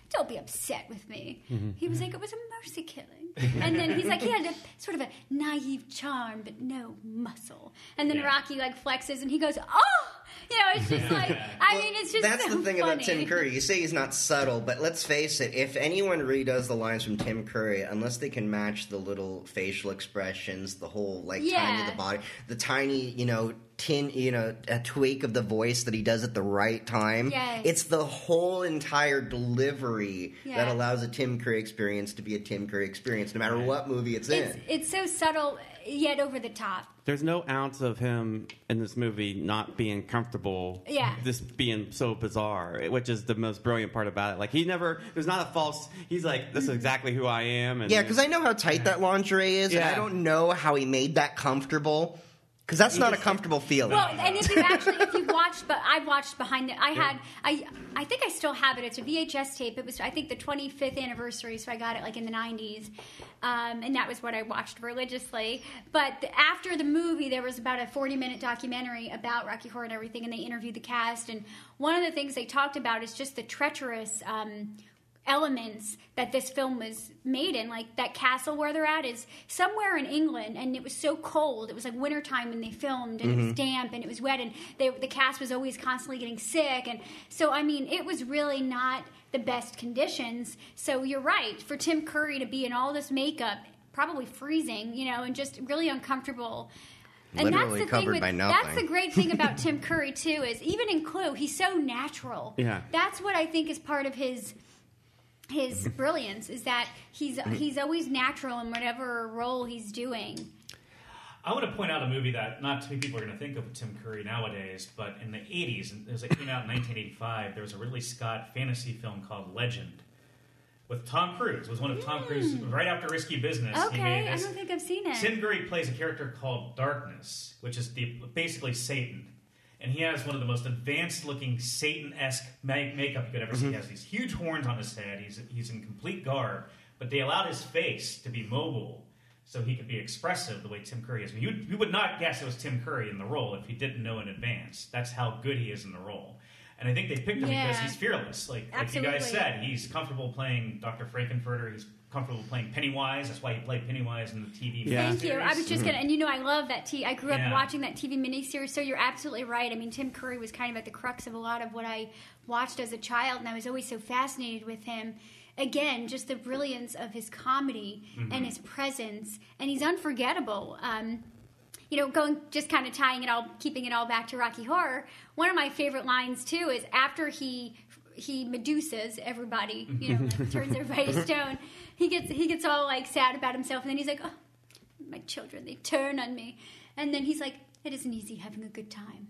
"Don't be upset with me." Mm-hmm. He was like, "It was a mercy killing," and then he's like, he had a sort of a naive charm, but no muscle, and then Yeah. Rocky like flexes, and he goes, "Oh." You know, it's just like I mean, it's just That's so the thing funny. about Tim Curry. You say he's not subtle, but let's face it. If anyone redoes the lines from Tim Curry, unless they can match the little facial expressions, the whole like tiny Yeah. of the body, the tiny, you know, tin, you know, a tweak of the voice that he does at the right time. Yes. It's the whole entire delivery that allows a Tim Curry experience to be a Tim Curry experience, no matter what movie it's, It's in. it's so subtle yet over the top. There's no ounce of him in this movie not being comfortable. Yeah. This being so bizarre, which is the most brilliant part about it. Like he never, there's not a false. He's like, this is exactly who I am. And Yeah, because I know how tight that lingerie is, and I don't know how he made that comfortable. Because that's not a comfortable feeling. Well, and if you actually, if you watched, but I watched behind the, I had, I, I think I still have it. It's a VHS tape. It was, I think, the 25th anniversary, so I got it like in the 90s, um, and that was what I watched religiously. But the, after the movie, there was about a 40 minute documentary about Rocky Horror and everything, and they interviewed the cast. And one of the things they talked about is just the treacherous. Um, elements that this film was made in like that castle where they're at is somewhere in england and it was so cold it was like wintertime when they filmed and it was mm-hmm. damp and it was wet and they, the cast was always constantly getting sick and so i mean it was really not the best conditions so you're right for tim curry to be in all this makeup probably freezing you know and just really uncomfortable and Literally that's the thing covered with, by That's the great thing about Tim Curry too is even in Clue, he's so natural. Yeah. That's what I think is part of his his mm-hmm. brilliance is that he's mm-hmm. he's always natural in whatever role he's doing. I want to point out a movie that not too many people are going to think of Tim Curry nowadays, but in the 80s, and it was- it came out in 1985, there was a Ridley Scott fantasy film called Legend with Tom Cruise. It was one of Tom Cruise, mm. right after Risky Business. he. Okay, I don't think I've seen it. Tim Curry plays a character called Darkness, which is the, basically Satan. And he has one of the most advanced looking Satan esque ma- makeup you could ever see. Mm-hmm. He has these huge horns on his head. He's, he's in complete garb, but they allowed his face to be mobile so he could be expressive the way Tim Curry is. You, you would not guess it was Tim Curry in the role if you didn't know in advance. That's how good he is in the role. And I think they picked him because he's fearless. Like, like you guys said, he's comfortable playing Dr. Frank-N-Furter. He's comfortable playing Pennywise. That's why he played Pennywise in the TV Yeah. Thank you. I was just mm-hmm. gonna, and you know, I love that. T- I grew up Yeah. watching that TV miniseries, so you're absolutely right. I mean, Tim Curry was kind of at the crux of a lot of what I watched as a child, and I was always so fascinated with him. Again, just the brilliance of his comedy mm-hmm. and his presence, and he's unforgettable. Um, you know, going just kind of tying it all, keeping it all back to Rocky Horror. One of my favorite lines too is after he he Medusas everybody, you know, mm-hmm. like, turns everybody to stone. He gets he gets all like sad about himself, and then he's like, "Oh, my children, they turn on me," and then he's like. It isn't easy having a good time,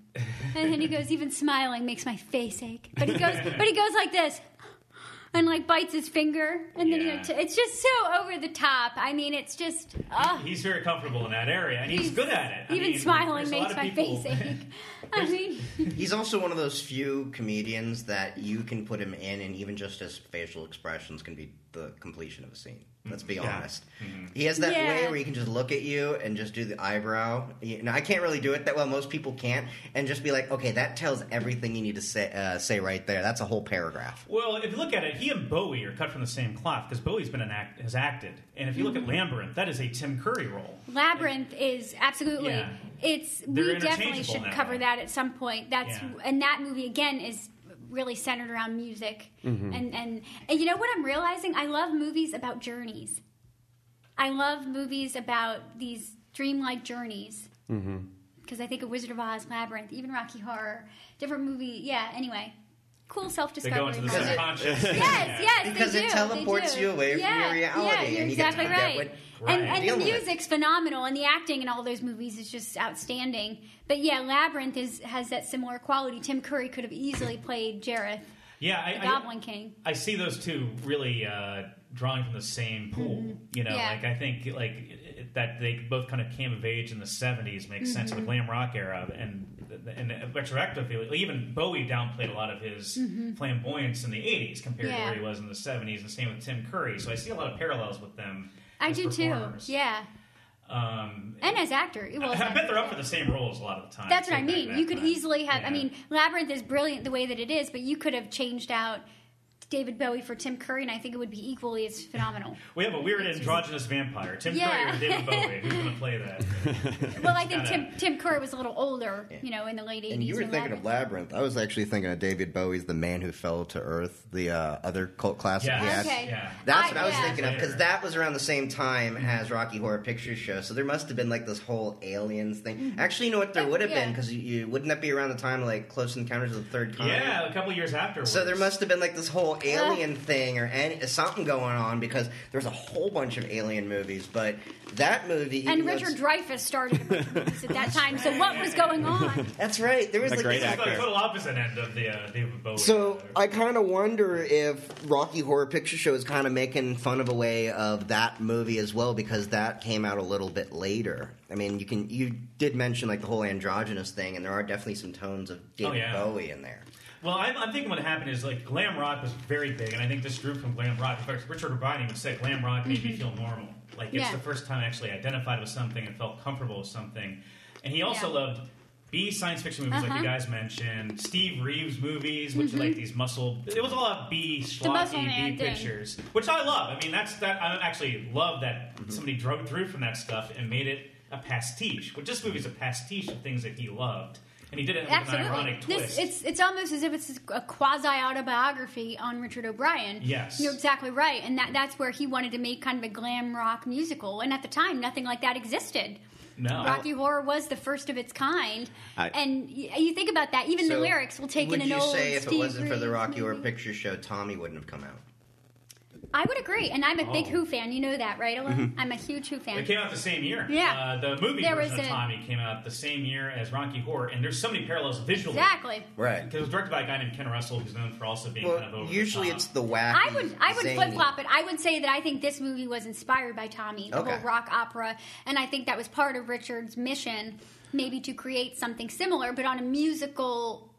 and then he goes. Even smiling makes my face ache. But he goes. But he goes like this, and like bites his finger, and then Yeah. he, it's just so over the top. I mean, it's just. Oh. He's very comfortable in that area, and he's, good at it. I Even mean, smiling there's a lot makes my people- face ache. I mean, He's also one of those few comedians that you can put him in, and even just his facial expressions can be the completion of a scene. Let's be Yeah. honest. He has that Yeah. way where he can just look at you and just do the eyebrow. You know, I can't really do it that well. Most people can't, and just be like, "Okay, that tells everything you need to say. Uh, say right there. That's a whole paragraph." Well, if you look at it, he and Bowie are cut from the same cloth because Bowie's been an act has acted, and if you look Mm-hmm. at Labyrinth, that is a Tim Curry role. Labyrinth is absolutely. Yeah. It's They're we definitely should now. cover that at some point. That's Yeah. and that movie again is really centered around music Mm-hmm. and, and and you know what I'm realizing? I love movies about journeys. I love movies about these dreamlike journeys. Because I think of Wizard of Oz, Labyrinth, even Rocky Horror, different movie. Yeah. Anyway, cool self They discovery. go into the Because it- subconscious. Yes, yes, Because they it teleports they do. you away from your reality, Yeah, you're and you get to exactly forget right. what- Right. And, and the with it. music's phenomenal, and the acting in all those movies is just outstanding. But yeah, Labyrinth is has that similar quality. Tim Curry could have easily played Jareth, Yeah, I, the I- Goblin King. I see those two really uh, drawing from the same pool. You know, Mm-hmm. Yeah. like I think like it- that they both kind of came of age in the '70s makes sense Mm-hmm. in the glam rock era, and and retroactively, even Bowie downplayed a lot of his flamboyance in the '80s compared to Mm-hmm. Where he was in the '70s, and same with Tim Curry. So I see a lot of parallels with them. I as do too. Yeah, Um, and as actor, well, as I bet they're up actor. for the same roles a lot of the time. That's what I mean. You could time. easily have. I mean, Labyrinth is brilliant the way that it is, but you could have changed out David Bowie for Tim Curry, and I think it would be equally as phenomenal. We have a weird androgynous vampire, Tim Yeah. Curry or David Bowie. Who's going to play that? Well, I think Tim Tim Curry was a little older, you know, in the late 80s. And you were thinking 11. of Labyrinth. I was actually thinking of David Bowie's The Man Who Fell to Earth, the uh, other cult classic Yeah. he had. Okay. Yeah. That's what I was yeah. thinking of because that was around the same time as Rocky Horror Picture Show. So there must have been like this whole aliens thing. Actually, you know what? There would have Mm-hmm. yeah. been because you, you wouldn't that be around the time like Close Encounters of the Third Kind? Yeah, a couple years after. So there must have been like this whole alien thing or any, something going on because there's a whole bunch of alien movies. But that movie And Richard Dreyfuss started a bunch of movies at that time. So what was going on? That's right. There was A like great this- It's the actor. total opposite end of the uh, David Bowie. So I kind of wonder if Rocky Horror Picture Show is kind of making fun of a way of that movie as well because that came out a little bit later. I mean, you can you did mention like the whole androgynous thing, and there are definitely some tones of David Oh, yeah. Bowie in there. Well, I'm, I'm thinking what happened is like glam rock was very big, and I think this group from glam rock. In fact, Richard O'Brien even said glam rock made me feel normal. Like it's Yeah. the first time I actually identified with something and felt comfortable with something. And he also Yeah. loved B science fiction movies, like you Uh-huh. guys mentioned, Steve Reeves movies, which are like these muscle. It was a lot of B Mm-hmm. schlocky man B thing. pictures, which I love. I mean, that's that. I actually love that Mm-hmm. somebody drove through from that stuff and made it a pastiche. Which this movie's a pastiche of things that he loved, and he did it with an Absolutely. ironic twist. This, it's it's almost as if it's a quasi autobiography on Richard O'Brien. Yes. You're exactly right. And that that's where he wanted to make kind of a glam rock musical. And at the time, nothing like that existed. no, Rocky Horror was the first of its kind. I- and y- you think about that, even the lyrics will take Would in an you old say if Steve it wasn't for the Reeves Rocky Horror. Picture Show, Tommy wouldn't have come out? I would agree. And I'm a big Oh. Who fan. You know that, right, Ella? Mm-hmm. I'm a huge Who fan. They came out the same year. Yeah. Uh, the movie There version was of a- Tommy came out the same year as Rocky Horror, and there's so many parallels visually. Exactly. Right. Because it was directed by a guy named Ken Russell, who's known for also being Well, kind of over usually the top. it's the wacky. I would I would zany- flip flop it. I would say that I think this movie was inspired by Tommy, the Okay. whole rock opera, and I think that was part of Richard's mission, maybe to create something similar, but on a musical,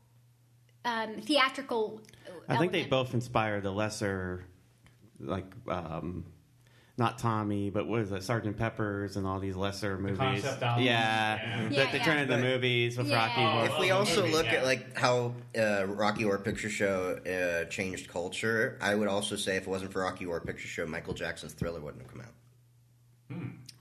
um, theatrical. I think they element. both inspire the lesser, like, um, not Tommy, but what is it, Sergeant Pepper's and all these lesser movies. concept albums. Yeah, Yeah. that Yeah, they yeah. turn into But- movies with Yeah. Rocky. Oh, Horror. If we also movie, look yeah. at like how uh, Rocky Horror Picture Show uh, changed culture, I would also say if it wasn't for Rocky Horror Picture Show, Michael Jackson's Thriller wouldn't have come out.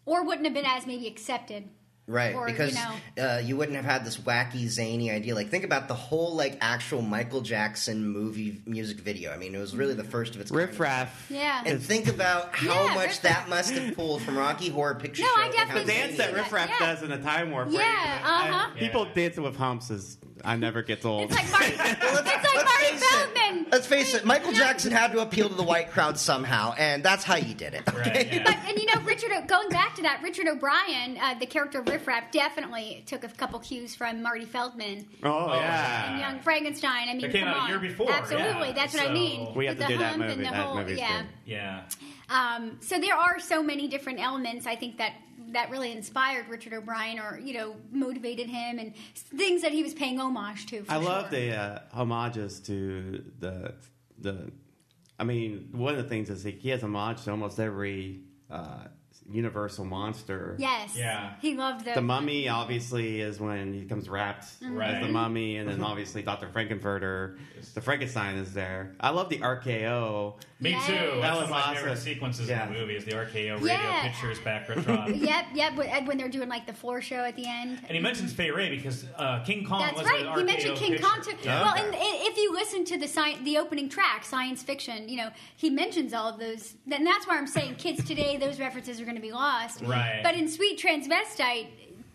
or wouldn't have been as maybe accepted. Right, Or, you because know- uh, you wouldn't have had this wacky, zany idea. Like, think about the whole like actual Michael Jackson movie music video. I mean, it was really the first of its kind. Riff Raff. Yeah. And think about how Yeah, much Riff that must have pulled from Rocky Horror Picture No, Show. I definitely The dance that it Riff Raff yeah. does in a time warp. Yeah, right? uh-huh. People Yeah. dancing with humps is I never gets old. It's like Marty, it's like let's Marty face it. Feldman. Let's face it, Michael Yeah. Jackson had to appeal to the white crowd somehow, and that's how he did it. Right, Okay? yeah. But and you know Richard, O- going back to that, Richard O'Brien, uh, the character of Riff Raff, definitely took a couple cues from Marty Feldman oh, Oh, yeah. and Young Frankenstein. I mean, It came come out a on. year before, Absolutely, yeah. that's what I mean. We have With to the do that hump movie. and the That whole- movie's yeah. good. Yeah. Um, so there are so many different elements. I think that that really inspired Richard O'Brien, or you know, motivated him, and things that he was paying homage to. For I love the uh, homages to the the. I mean, one of the things is he, he has homage to almost every uh, Universal monster. Yes. Yeah. He loved the The Mummy obviously is when he comes wrapped as Right. the Mummy, and then obviously Doctor Frank-N-Furter, the Frankenstein is there. I love the RKO. Me Yes. too. That That's one was of my favorite sequences Yeah. in the movie is the RKO radio Yeah. pictures back retro. Yep, yep. when- When they're doing like the floor show at the end. And he mentions Fay Wray because uh, King Kong That's was right. an He mentioned King picture. Kong too. Yeah. Well, and, and if you listen to the sci- the opening track, science fiction, you know, he mentions all of those. And that's why I'm saying kids today, those references are going to be lost. Right. But in Sweet Transvestite,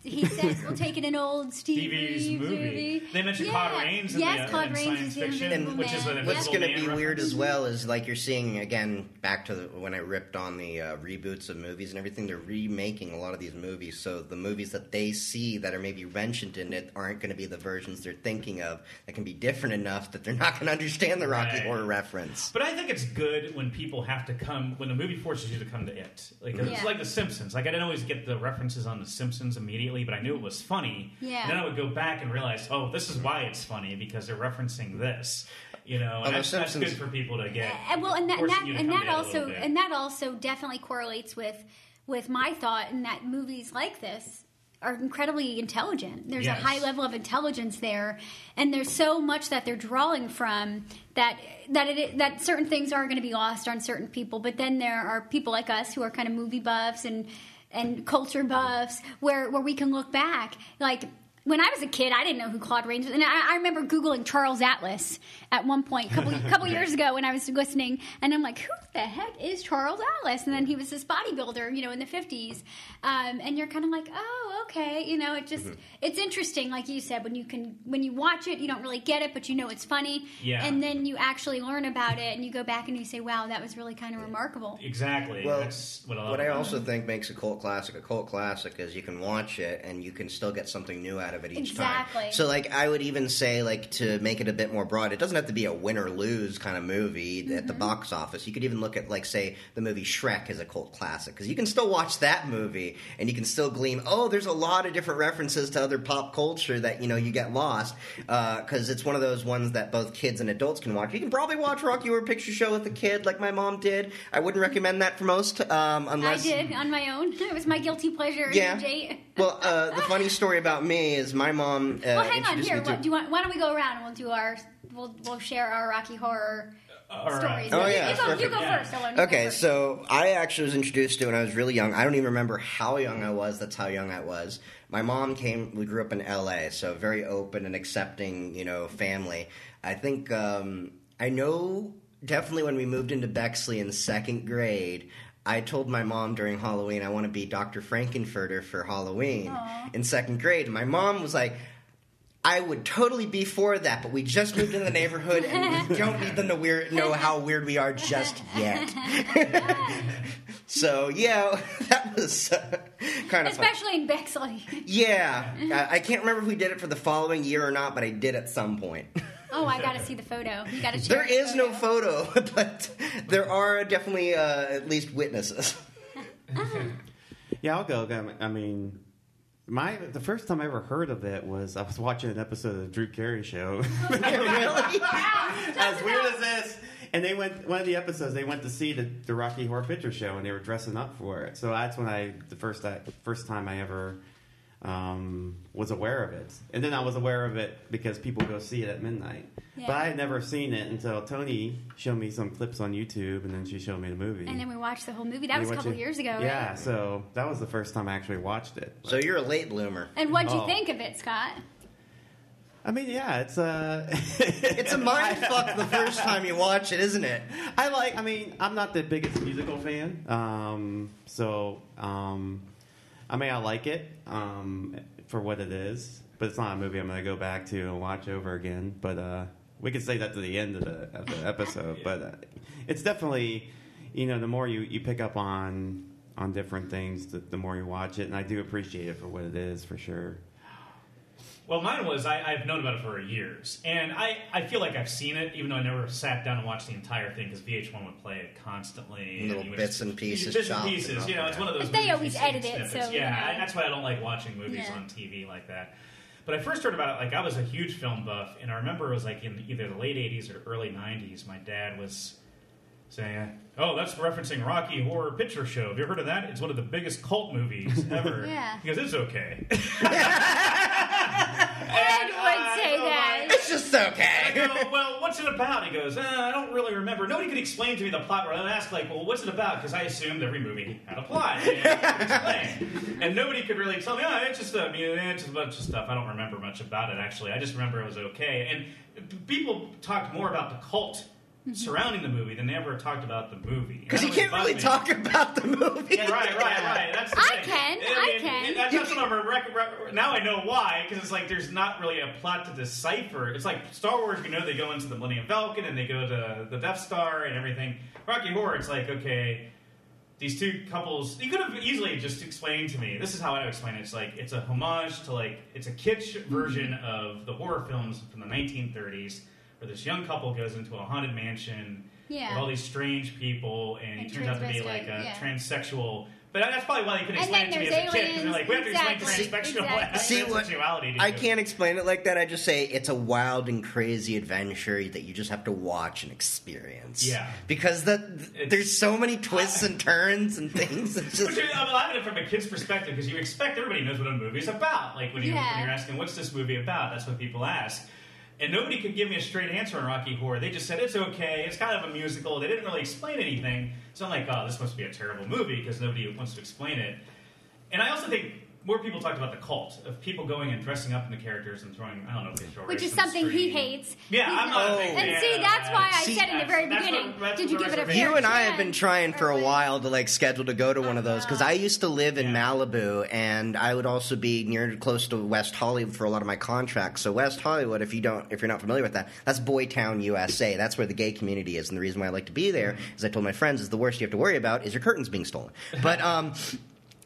he says we'll take it an old Steve Reeves movie. They mentioned Yeah. Claude Rains in yes, the, uh, Claude Rains science is the fiction, Invisible which is an What's going to Man be weird as well is like you're seeing again back to the, when I ripped on the uh, reboots of movies and everything. They're remaking a lot of these movies, so the movies that they see that are maybe mentioned in it aren't going to be the versions they're thinking of. That can be different enough that they're not going to understand the Rocky Right. Horror reference. But I think it's good when people have to come when the movie forces you to come to it. Like it's like The Simpsons. Like I didn't always get the references on The Simpsons immediately, but I knew it was funny. Yeah. And then I would go back and realize, oh, this is why it's funny because they're referencing this. You know, and that's, that's good for people to get. And well, and that and that, and that to it a little also and that also definitely correlates with with my thought in that movies like this are incredibly intelligent. There's Yes. a high level of intelligence there, and there's so much that they're drawing from that that it that certain things are going to be lost on certain people. But then there are people like us who are kind of movie buffs and and culture buffs where where we can look back like. When I was a kid, I didn't know who Claude Rains was, and I, I remember googling Charles Atlas at one point, a couple couple years ago when I was listening, and I'm like, "Who the heck is Charles Atlas?" And then he was this bodybuilder, you know, in the 50s, um, and you're kind of like, "Oh, okay," you know. It just it's interesting, like you said, when you can when you watch it, you don't really get it, but you know it's funny, Yeah. and then you actually learn about it, and you go back and you say, "Wow, that was really kind of remarkable." Exactly. Well, That's what I. What I also think makes a cult classic a cult classic is you can watch it and you can still get something new out of it each Exactly. time. So, like, I would even say, like, to make it a bit more broad, it doesn't have to be a win or lose kind of movie at Mm-hmm. the box office. You could even look at, like, say, the movie Shrek as a cult classic because you can still watch that movie and you can still glean. Oh, there's a lot of different references to other pop culture that you know you get lost because it's one of those ones that both kids and adults can watch. You can probably watch Rocky Horror Picture Show with a kid, like my mom did. I wouldn't recommend that for most, um, I did on my own. It was my guilty pleasure. Yeah. Well, uh, the funny story about me is my mom. Uh, Well, hang on here. What, do you want? Why don't we go around and we'll do our we'll we'll share our Rocky Horror All right. stories. Oh, yeah, you, go, you go Yeah. first. Owen. You go Okay, first. so I actually was introduced to it when I was really young. I don't even remember how young I was. That's how young I was. My mom came. We grew up in L.A., so very open and accepting, you know, family. I think um, I know definitely when we moved into Bexley in second grade. I told my mom during Halloween I want to be Dr. Frank-N-Furter for Halloween in second grade. And my mom was like, I would totally be for that, but we just moved in the neighborhood and we don't need them to weird, know how weird we are just yet. so yeah, that was uh, kind of fun. especially in Bexley. Yeah, I, I can't remember if we did it for the following year or not, but I did at some point. Oh, I got to see the photo. You got to. There is no photo, but there are definitely uh, at least witnesses. Yeah, I'll go. I mean, my the first time I ever heard of it was I was watching an episode of the Drew Carey Show. really? as weird as this. And they went one of the episodes. They went to see the, the Rocky Horror Picture Show, and they were dressing up for it. So that's when I the first I, first time I ever um, was aware of it. And then I was aware of it because people go see it at midnight. But I had never seen it until Tony showed me some clips on YouTube, and then she showed me the movie. And then we watched the whole movie. That We was a couple it- years ago, Yeah, right? so that was the first time I actually watched it. So you're a late bloomer. And what'd you Oh. think of it, Scott? I mean, yeah, it's uh, It's a mind fuck the first time you watch it, isn't it? I like. I mean, I'm not the biggest musical fan, um, so um, I mean, I like it um, for what it is, but it's not a movie I'm going to go back to and watch over again. But uh, we could say that to the end of the, of the episode. But uh, it's definitely, you know, the more you, you pick up on on different things, the, the more you watch it, and I do appreciate it for what it is, for sure. Well, mine was I, I've known about it for years, and I, I feel like I've seen it, even though I never sat down and watched the entire thing because VH1 would play it constantly. Little you would bits just- and pieces bits and pieces. up, You know, it's one of those. But they always you see in edit it, snippets. so, yeah, you know. that's why I don't like watching movies Yeah. on TV like that. But I first heard about it like I was a huge film buff, and I remember it was like in either the late '80s or early '90s. My dad was saying, "Oh, that's referencing Rocky Horror Picture Show. Have you heard of that? It's one of the biggest cult movies ever." Yeah. because it's okay. Ed would say that. It's just I okay. go, well, what's it about? He goes, uh, I don't really remember. Nobody could explain to me the plot. Or I'd ask, like, well, what's it about? Because I assumed every movie had a plot. And, you could explain. and nobody could really tell me, oh, it's just, a, I mean, it's just a bunch of stuff. I don't remember much about it, actually. I just remember it was okay. And people talked more about the cult Mm-hmm. surrounding the movie than they ever talked about the movie. Because you can't really talk about the movie. Yeah, right, right, right. That's the I thing. can, mean, I can. That's, that's what I'm rec- rec- now I know why because it's like there's not really a plot to decipher. It's like Star Wars. You know, they go into the Millennium Falcon and they go to the Death Star and everything. Rocky Horror. It's like okay, these two couples. You could have easily just explained to me. This is how I would explain it. It's like it's a homage to like it's a kitsch version mm-hmm. of the horror films from the 1930s, where this young couple goes into a haunted mansion Yeah. with all these strange people, and he turns out to be like a yeah. transsexual But that's probably why they couldn't explain it to me as a there's kid. Because they're like, we have to explain aliens. transsexual Exactly. See what- transsexuality. to I can't explain it like that. I just say it's a wild and crazy adventure that you just have to watch and experience. Yeah. Because the, It's- there's so many twists and turns and things. It's just Which is, I'm laughing at it from a kid's perspective because you expect everybody knows what a movie's about. Like when, you, Yeah. when you're asking, what's this movie about? That's what people ask. And nobody could give me a straight answer on Rocky Horror. They just said, it's okay. It's kind of a musical. They didn't really explain anything. So I'm like, oh, this must be a terrible movie because nobody wants to explain it. And I also think more people talked about the cult of people going and dressing up in the characters and throwing, I don't know if they throw Which is something he hates. Yeah, He's I'm not a not- big And fan see, that's why I See, said in the very that's what- beginning. that's Did you give it a fair You and I have been trying for a while to like schedule to go to one of those because I used to live in Yeah. Malibu and I would also be near close to West Hollywood for a lot of my contracts. So West Hollywood, if you don't, if you're not familiar with that, that's Boytown, USA. That's where the gay community is, and the reason why I like to be there, as I told my friends, is the worst you have to worry about is your curtains being stolen. But um.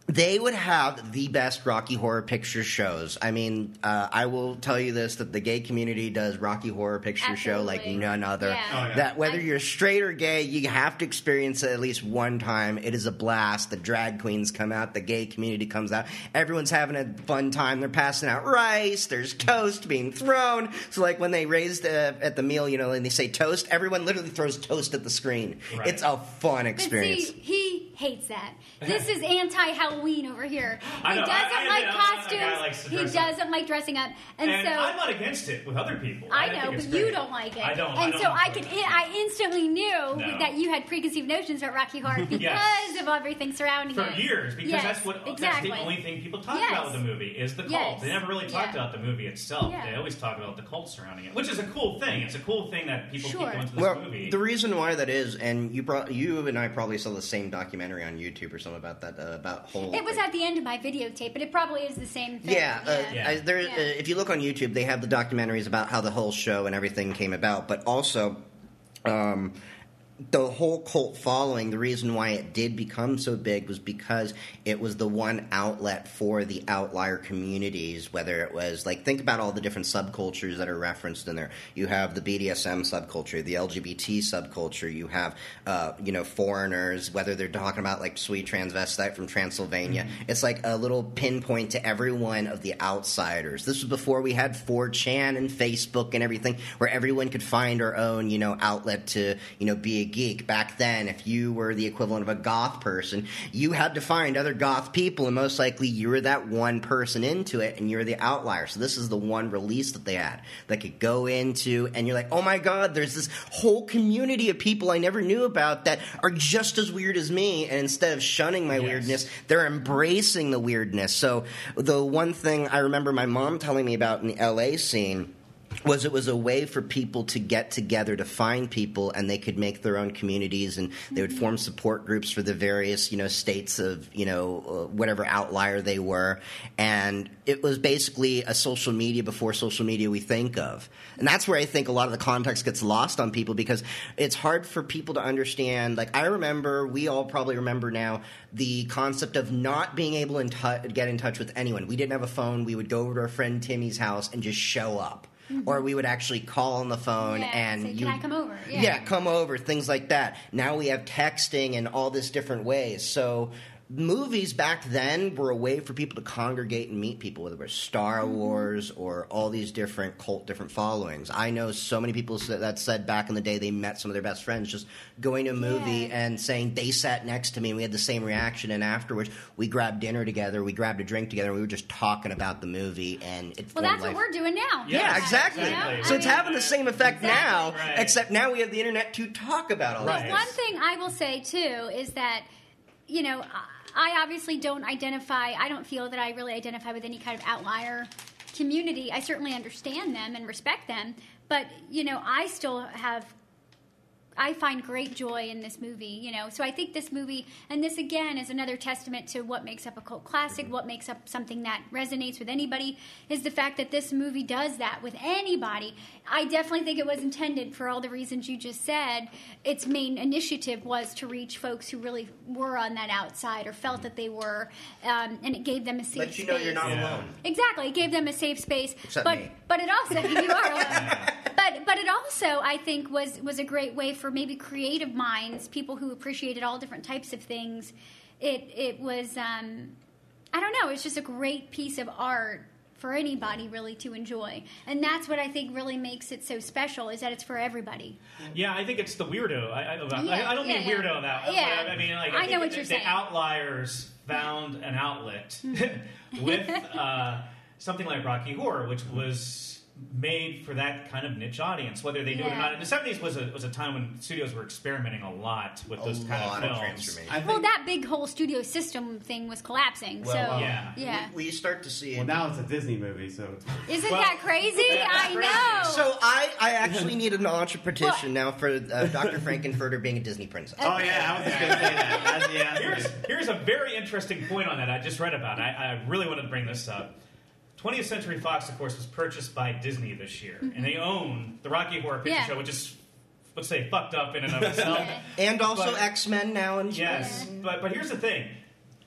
They would have the best Rocky Horror Picture shows. I mean, uh, I will tell you this: that the gay community does Rocky Horror Picture Show like Absolutely. none other. Yeah. Oh, yeah. That whether I- you're straight or gay, you have to experience it at least one time. It is a blast. The drag queens come out, the gay community comes out. Everyone's having a fun time. They're passing out rice. There's toast being thrown. So, like when they raised uh, at the meal, you know, and they say toast, everyone literally throws toast at the screen. Right. It's a fun But experience. see, he hates that. This is anti-Halloween over here. I He know, doesn't I- I like admit, I'm not the costumes. guy that he doesn't like dressing up, and, And so I'm not against it with other people. I think know, it's but you don't like it. I don't. And I don't so I enjoy could, it. I instantly knew No. that you had preconceived notions about Rocky Horror because Yes. of everything surrounding for it. For years because Yes, that's what exactly. that's the only thing people talk Yes. about with the movie is the cult. Yes. They never really talked Yeah. about the movie itself. Yeah. They always talk about the cult surrounding it, which is a cool thing. It's a cool thing that people Sure. keep going to this Well, movie. the reason why that is, and you brought you and I probably saw the same documentary on YouTube or something about that uh, about whole. It was at the end of my videotape, but it probably is the same thing. Yeah, uh, Yeah. I, there. Yeah. Uh, if you look on YouTube, they have the documentaries about how the whole show and everything came about, but also. Um, the whole cult following, the reason why it did become so big was because it was the one outlet for the outlier communities. Whether it was like, think about all the different subcultures that are referenced in there. You have the BDSM subculture, the LGBT subculture. You have, uh, you know, foreigners. Whether they're talking about like sweet transvestite from Transylvania, it's like a little pinpoint to every one of the outsiders. This was before we had 4chan and Facebook and everything, where everyone could find our own, you know, outlet to, you know, be a geek. Back then, if you were the equivalent of a goth person, you had to find other goth people, and most likely you were that one person into it, and you're the outlier. So this is the one release that they had that could go into, and you're like, oh my god, there's this whole community of people I never knew about that are just as weird as me, and instead of shunning my Yes. weirdness, they're embracing the weirdness. So the one thing I remember my mom telling me about in the LA scene was it was a way for people to get together to find people and they could make their own communities and they would form support groups for the various you know states of you know uh, whatever outlier they were. And it was basically a social media before social media we think of. And that's where i think a lot of the context gets lost on people because it's hard for people to understand. Like i remember we all probably remember now the concept of not being able to get in touch with anyone. We didn't have a phone. We would go over to our friend timmy's house and just show up Mm-hmm. or we would actually call on the phone Yeah, and say, "Can you I come over?" Yeah. Yeah. come over, things like that. Now we have texting and all this different ways. So movies back then were a way for people to congregate and meet people, whether it was Star Mm-hmm. Wars or all these different cult, different followings. I know so many people that said back in the day they met some of their best friends just going to a movie Yeah. and saying they sat next to me and we had the same reaction. And afterwards, we grabbed dinner together, we grabbed a drink together, and we were just talking about the movie. And it Well, that's life. what we're doing now. Yeah, Yeah, exactly. exactly. So it's mean, having the same effect now, Right. except now we have the internet to talk about all Right. this. One thing I will say too is that, you know, I obviously don't identify. I don't feel that I really identify with any kind of outlier community. I certainly understand them and respect them, but you know, I still have. I find great joy in this movie, you know. So I think this movie, and this again is another testament to what makes up a cult classic, what makes up something that resonates with anybody, is the fact that this movie does that with anybody. I definitely think it was intended for all the reasons you just said. Its main initiative was to reach folks who really were on that outside or felt that they were, um, and it gave them a safe Let you know space. you're not Yeah. alone. Exactly, it gave them a safe space. Except but me. but it also you are alone. But but it also I think was was a great way for maybe creative minds, people who appreciated all different types of things, it it was um, I don't know. It's just a great piece of art for anybody really to enjoy, and that's what I think really makes it so special is that it's for everybody. Yeah, I think it's the weirdo. I, I, I, Yeah, I don't mean yeah, yeah. weirdo that. Yeah. I mean, like, I know what the, you're the saying. outliers found an outlet with uh, something like Rocky Horror, which was made for that kind of niche audience. Whether they do it or not, in the seventies was a was a time when studios were experimenting a lot with A those kind of of films. transformation. I think, Well, that big whole studio system thing was collapsing. Well, so Yeah. yeah. We start to see. It. Well, now it's a Disney movie, so it's Isn't Well, that crazy? I know. so I, I actually need an launch a petition now for uh, Dr. Frank-N-Furter being a Disney princess. Oh yeah, I was just gonna say that. That's, yeah, Here's here's a very interesting point on that I just read about. I, I really wanted to bring this up. 20th Century Fox, of course, was purchased by Disney this year, and they mm-hmm. own the Rocky Horror Picture Yeah. Show, which is let's say fucked up in and of itself. And also X Men now and Yes, but but here's the thing.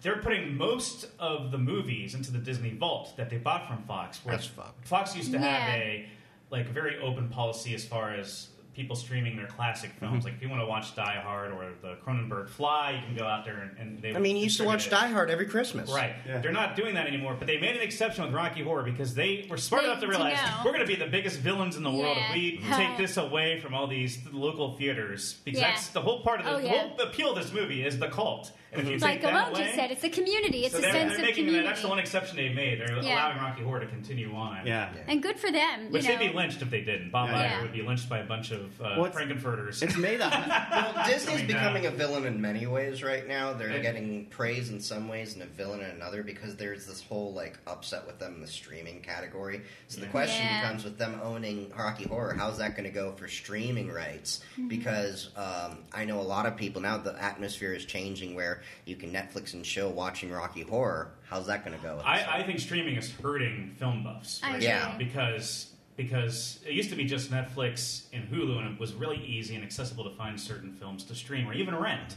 They're putting most of the movies into the Disney vault that they bought from Fox. Where That's fucked. Fox used to have a like a very open policy as far as people streaming their classic Mm-hmm. films. Like if you want to watch Die Hard or the Cronenberg Fly, you can go out there and, and they. I mean, you used to watch it. Die Hard every Christmas. Right. Yeah. They're not doing that anymore, but they made an exception with Rocky Horror because they were smart They- enough to to realize know. we're going to be the biggest villains in the world Yeah. if we take this away from all these local theaters. Because Yeah. that's the whole part of the, Oh, the whole appeal of this movie is the cult. And if you like take Alone away, just said, it's a community. It's so a they're, sense they're of making community. that's the one exception they've made. They're Yeah. allowing Rocky Horror to continue on. yeah. and good for them. Which know. they'd be lynched if they didn't. Bob Yeah. Iger Yeah. would be lynched by a bunch of uh, Well, it's- Frank-N-Furters. It's made up. Well, Disney's Coming becoming down. a villain in many ways right now. They're And- getting praise in some ways and a villain in another because there's this whole like upset with them in the streaming category. So the question Yeah. becomes with them owning Rocky Horror, how's that going to go for streaming rights? Mm-hmm. Because um, I know a lot of people now. The atmosphere is changing where you can Netflix and chill watching Rocky Horror. How's that going to go? I, I think streaming is hurting film buffs right. Yeah. now because because it used to be just Netflix and Hulu, and it was really easy and accessible to find certain films to stream or even rent.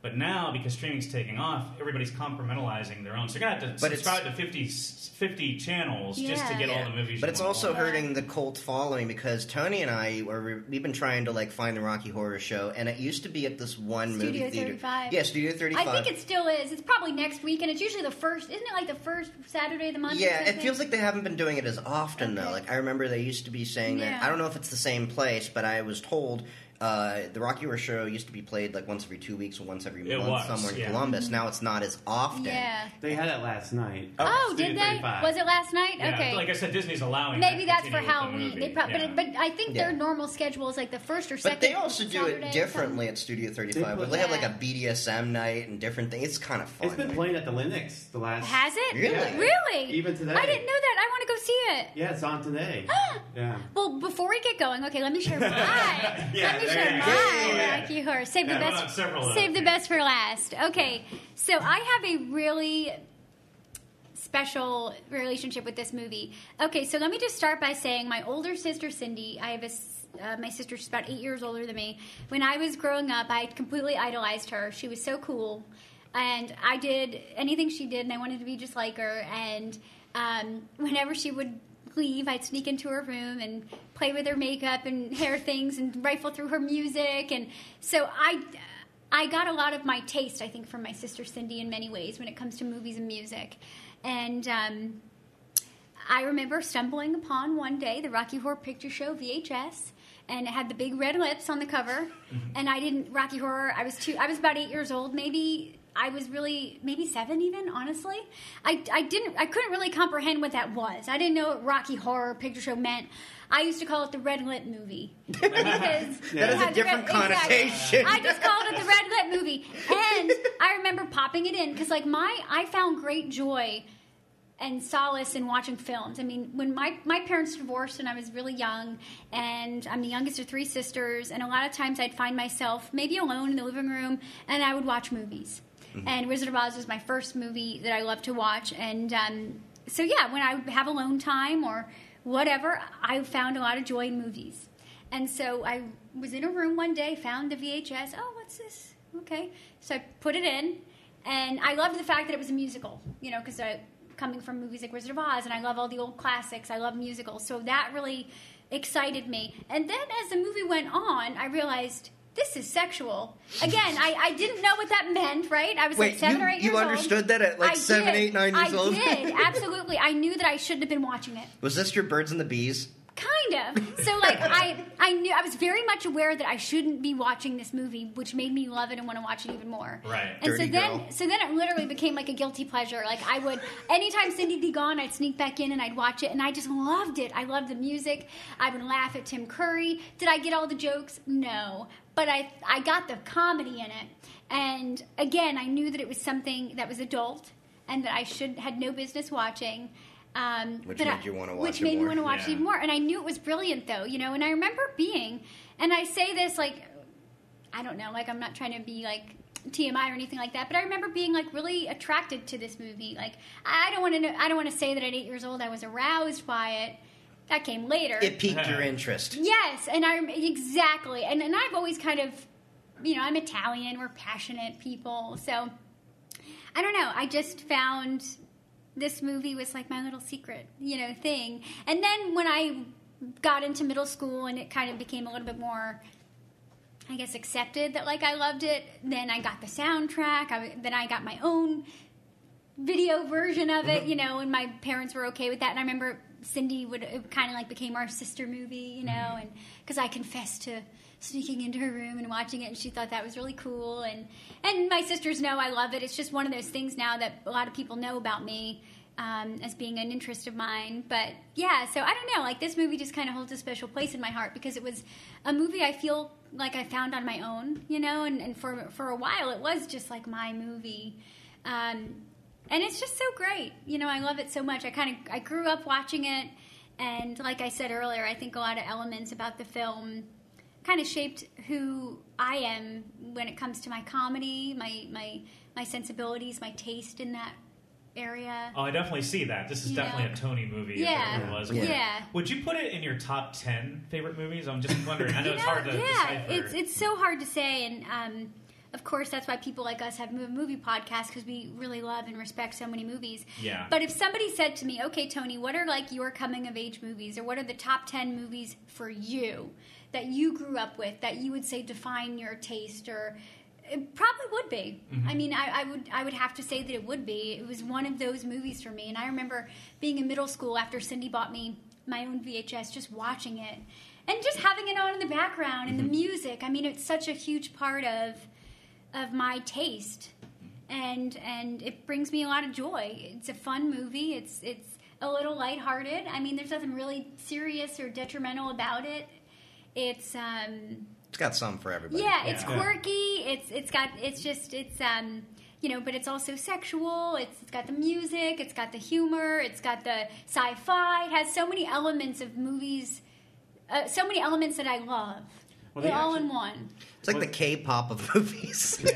But now, because streaming's taking off, everybody's compartmentalizing their own. So you're gonna have to But it's- subscribe to 50, 50 channels just to Yeah. get all the movies. But it's also watch. hurting the cult following because Tony and I were we've been trying to like find the Rocky Horror Show, and it used to be at this one Studio movie theater. 35. Yeah, Studio Thirty Five. I think it still is. It's probably next week, and it's usually the first. Isn't it like the first Saturday of the month? Yeah, it feels like they haven't been doing it as often though. Like I remember they used to be saying that. I don't know if it's the same place, but I was told uh, the Rocky Horror Show used to be played like once every two weeks or once every It month was, somewhere in yeah. Columbus. Now it's not as often. Yeah. They had it last night. Oh, Studio did they? 35. Was it last night? Yeah, okay. like I said, Disney's allowing. Maybe that that's to for continue with the Halloween. movie. They pro- Yeah. but, but I think Yeah. their normal schedule is like the first or second. But they also do Saturday or it differently at Studio 35. They Five. put- They have like a BDSM night and different things. It's kind of fun. It's been playing at the Lennox the last. Has it? Really? Yeah. Really? Even today. I didn't know that. I want to go see it. Yeah, it's on today. yeah. Well, before we get going, okay, let me share my. Yeah, let me there share you my go. Yeah, yeah. Rocky Horror. Save the best. several of save them. the best for last. Okay, so I have a really special relationship with this movie. Okay, so let me just start by saying my older sister Cindy. I have a. s- Uh, my sister, she's about eight years older than me. When I was growing up, I completely idolized her. She was so cool, and I did anything she did, and I wanted to be just like her. And um, whenever she would leave, I'd sneak into her room and play with her makeup and hair things and rifle through her music. And so I, I got a lot of my taste, I think, from my sister Cindy in many ways when it comes to movies and music. And um, I remember stumbling upon one day the Rocky Horror Picture Show VHS, and it had the big red lips on the cover. And I didn't Rocky Horror. I was two. I was about eight years old, maybe. I was really maybe seven, even honestly. I, I didn't. I couldn't really comprehend what that was. I didn't know what Rocky Horror Picture Show meant. I used to call it the red lip movie because That it is a different red- exactly. connotation. I just called it the red lip movie, and I remember popping it in because like my I found great joy and solace in watching films. I mean, when my, my parents divorced when I was really young, and I'm the youngest of three sisters, and a lot of times I'd find myself maybe alone in the living room, and I would watch movies. And Wizard of Oz was my first movie that I loved to watch, and um, so yeah, when I have alone time or whatever, I found a lot of joy in movies. And so I was in a room one day, found the VHS. Oh, what's this? Okay, so I put it in, and I loved the fact that it was a musical. You know, because I coming from movies like Wizard of Oz, and I love all the old classics. I love musicals, so that really excited me. And then as the movie went on, I realized this is sexual. Again, I, I didn't know what that meant, right? I was Wait, like seven you- or eight you years understood old. that at, like, I seven, did. eight, nine years I old? did, absolutely. I knew that I shouldn't have been watching it. Was this your birds and the bees? Kind of. So like I I knew I was very much aware that I shouldn't be watching this movie, which made me love it and want to watch it even more. Right. And Dirty so then girl. so then it literally became like a guilty pleasure. Like I would anytime Cindy'd be gone, I'd sneak back in and I'd watch it and I just loved it. I loved the music. I would laugh at Tim Curry. Did I get all the jokes? No. But I I got the comedy in it. And again, I knew that it was something that was adult and that I should had no business watching. Um, Which made I- you wanna Which watch it made me want to watch Yeah. it even more. And I knew it was brilliant, though, you know. And I remember being, and I say this like, I don't know, like I'm not trying to be like TMI or anything like that, but I remember being like really attracted to this movie. Like I don't want to know, I don't want to say that at eight years old I was aroused by it. That came later. It piqued your interest. Yes, and I exactly, and and I've always kind of, you know, I'm Italian. We're passionate people, so I don't know. I just found this movie was like my little secret, you know, thing. And then when I got into middle school and it kind of became a little bit more. I guess accepted that like I loved it. Then I got the soundtrack. I, then I got my own video version of it, mm-hmm. you know, and my parents were okay with that. And I remember Cindy would it kind of like became our sister movie, you know, mm-hmm. and because I confessed to sneaking into her room and watching it, and she thought that was really cool. And and my sisters know I love it. It's just one of those things now that a lot of people know about me. Um, as being an interest of mine, but yeah, so I don't know. Like this movie just kind of holds a special place in my heart because it was a movie I feel like I found on my own, you know, and, and for for a while it was just like my movie. Um, and it's just so great. You know, I love it so much. I kind of I grew up watching it, and like I said earlier, I think a lot of elements about the film kind of shaped who I am when it comes to my comedy, my my my sensibilities, my taste in that area. Oh, I definitely see that. This is You definitely know? a Tony movie. Yeah. was. Yeah. Would- Yeah. Would you put it in your top ten favorite movies? I'm just wondering. I know You it's know, hard to yeah, decipher. it's it's so hard to say, and um, of course that's why people like us have mo- movie podcasts because we really love and respect so many movies. Yeah. But if somebody said to me, "Okay, Tony, what are like your coming of age movies, or what are the top ten movies for you that you grew up with that you would say define your taste or?" It probably would be. Mm-hmm. I mean, I, I would I would have to say that it would be. It was one of those movies for me, and I remember being in middle school after Cindy bought me my own VHS, just watching it and just having it on in the background and the mm-hmm. music. I mean, it's such a huge part of of my taste, and and it brings me a lot of joy. It's a fun movie. It's it's a little lighthearted. I mean, there's nothing really serious or detrimental about it. It's um It's got some for everybody. yeah, it's Yeah. quirky. It's it's got it's just it's um you know, but it's also sexual. It's it's got the music. It's got the humor. It's got the sci-fi. It has so many elements of movies. Uh, so many elements that I love. Well, They're they all in one. It's like the K-pop of movies.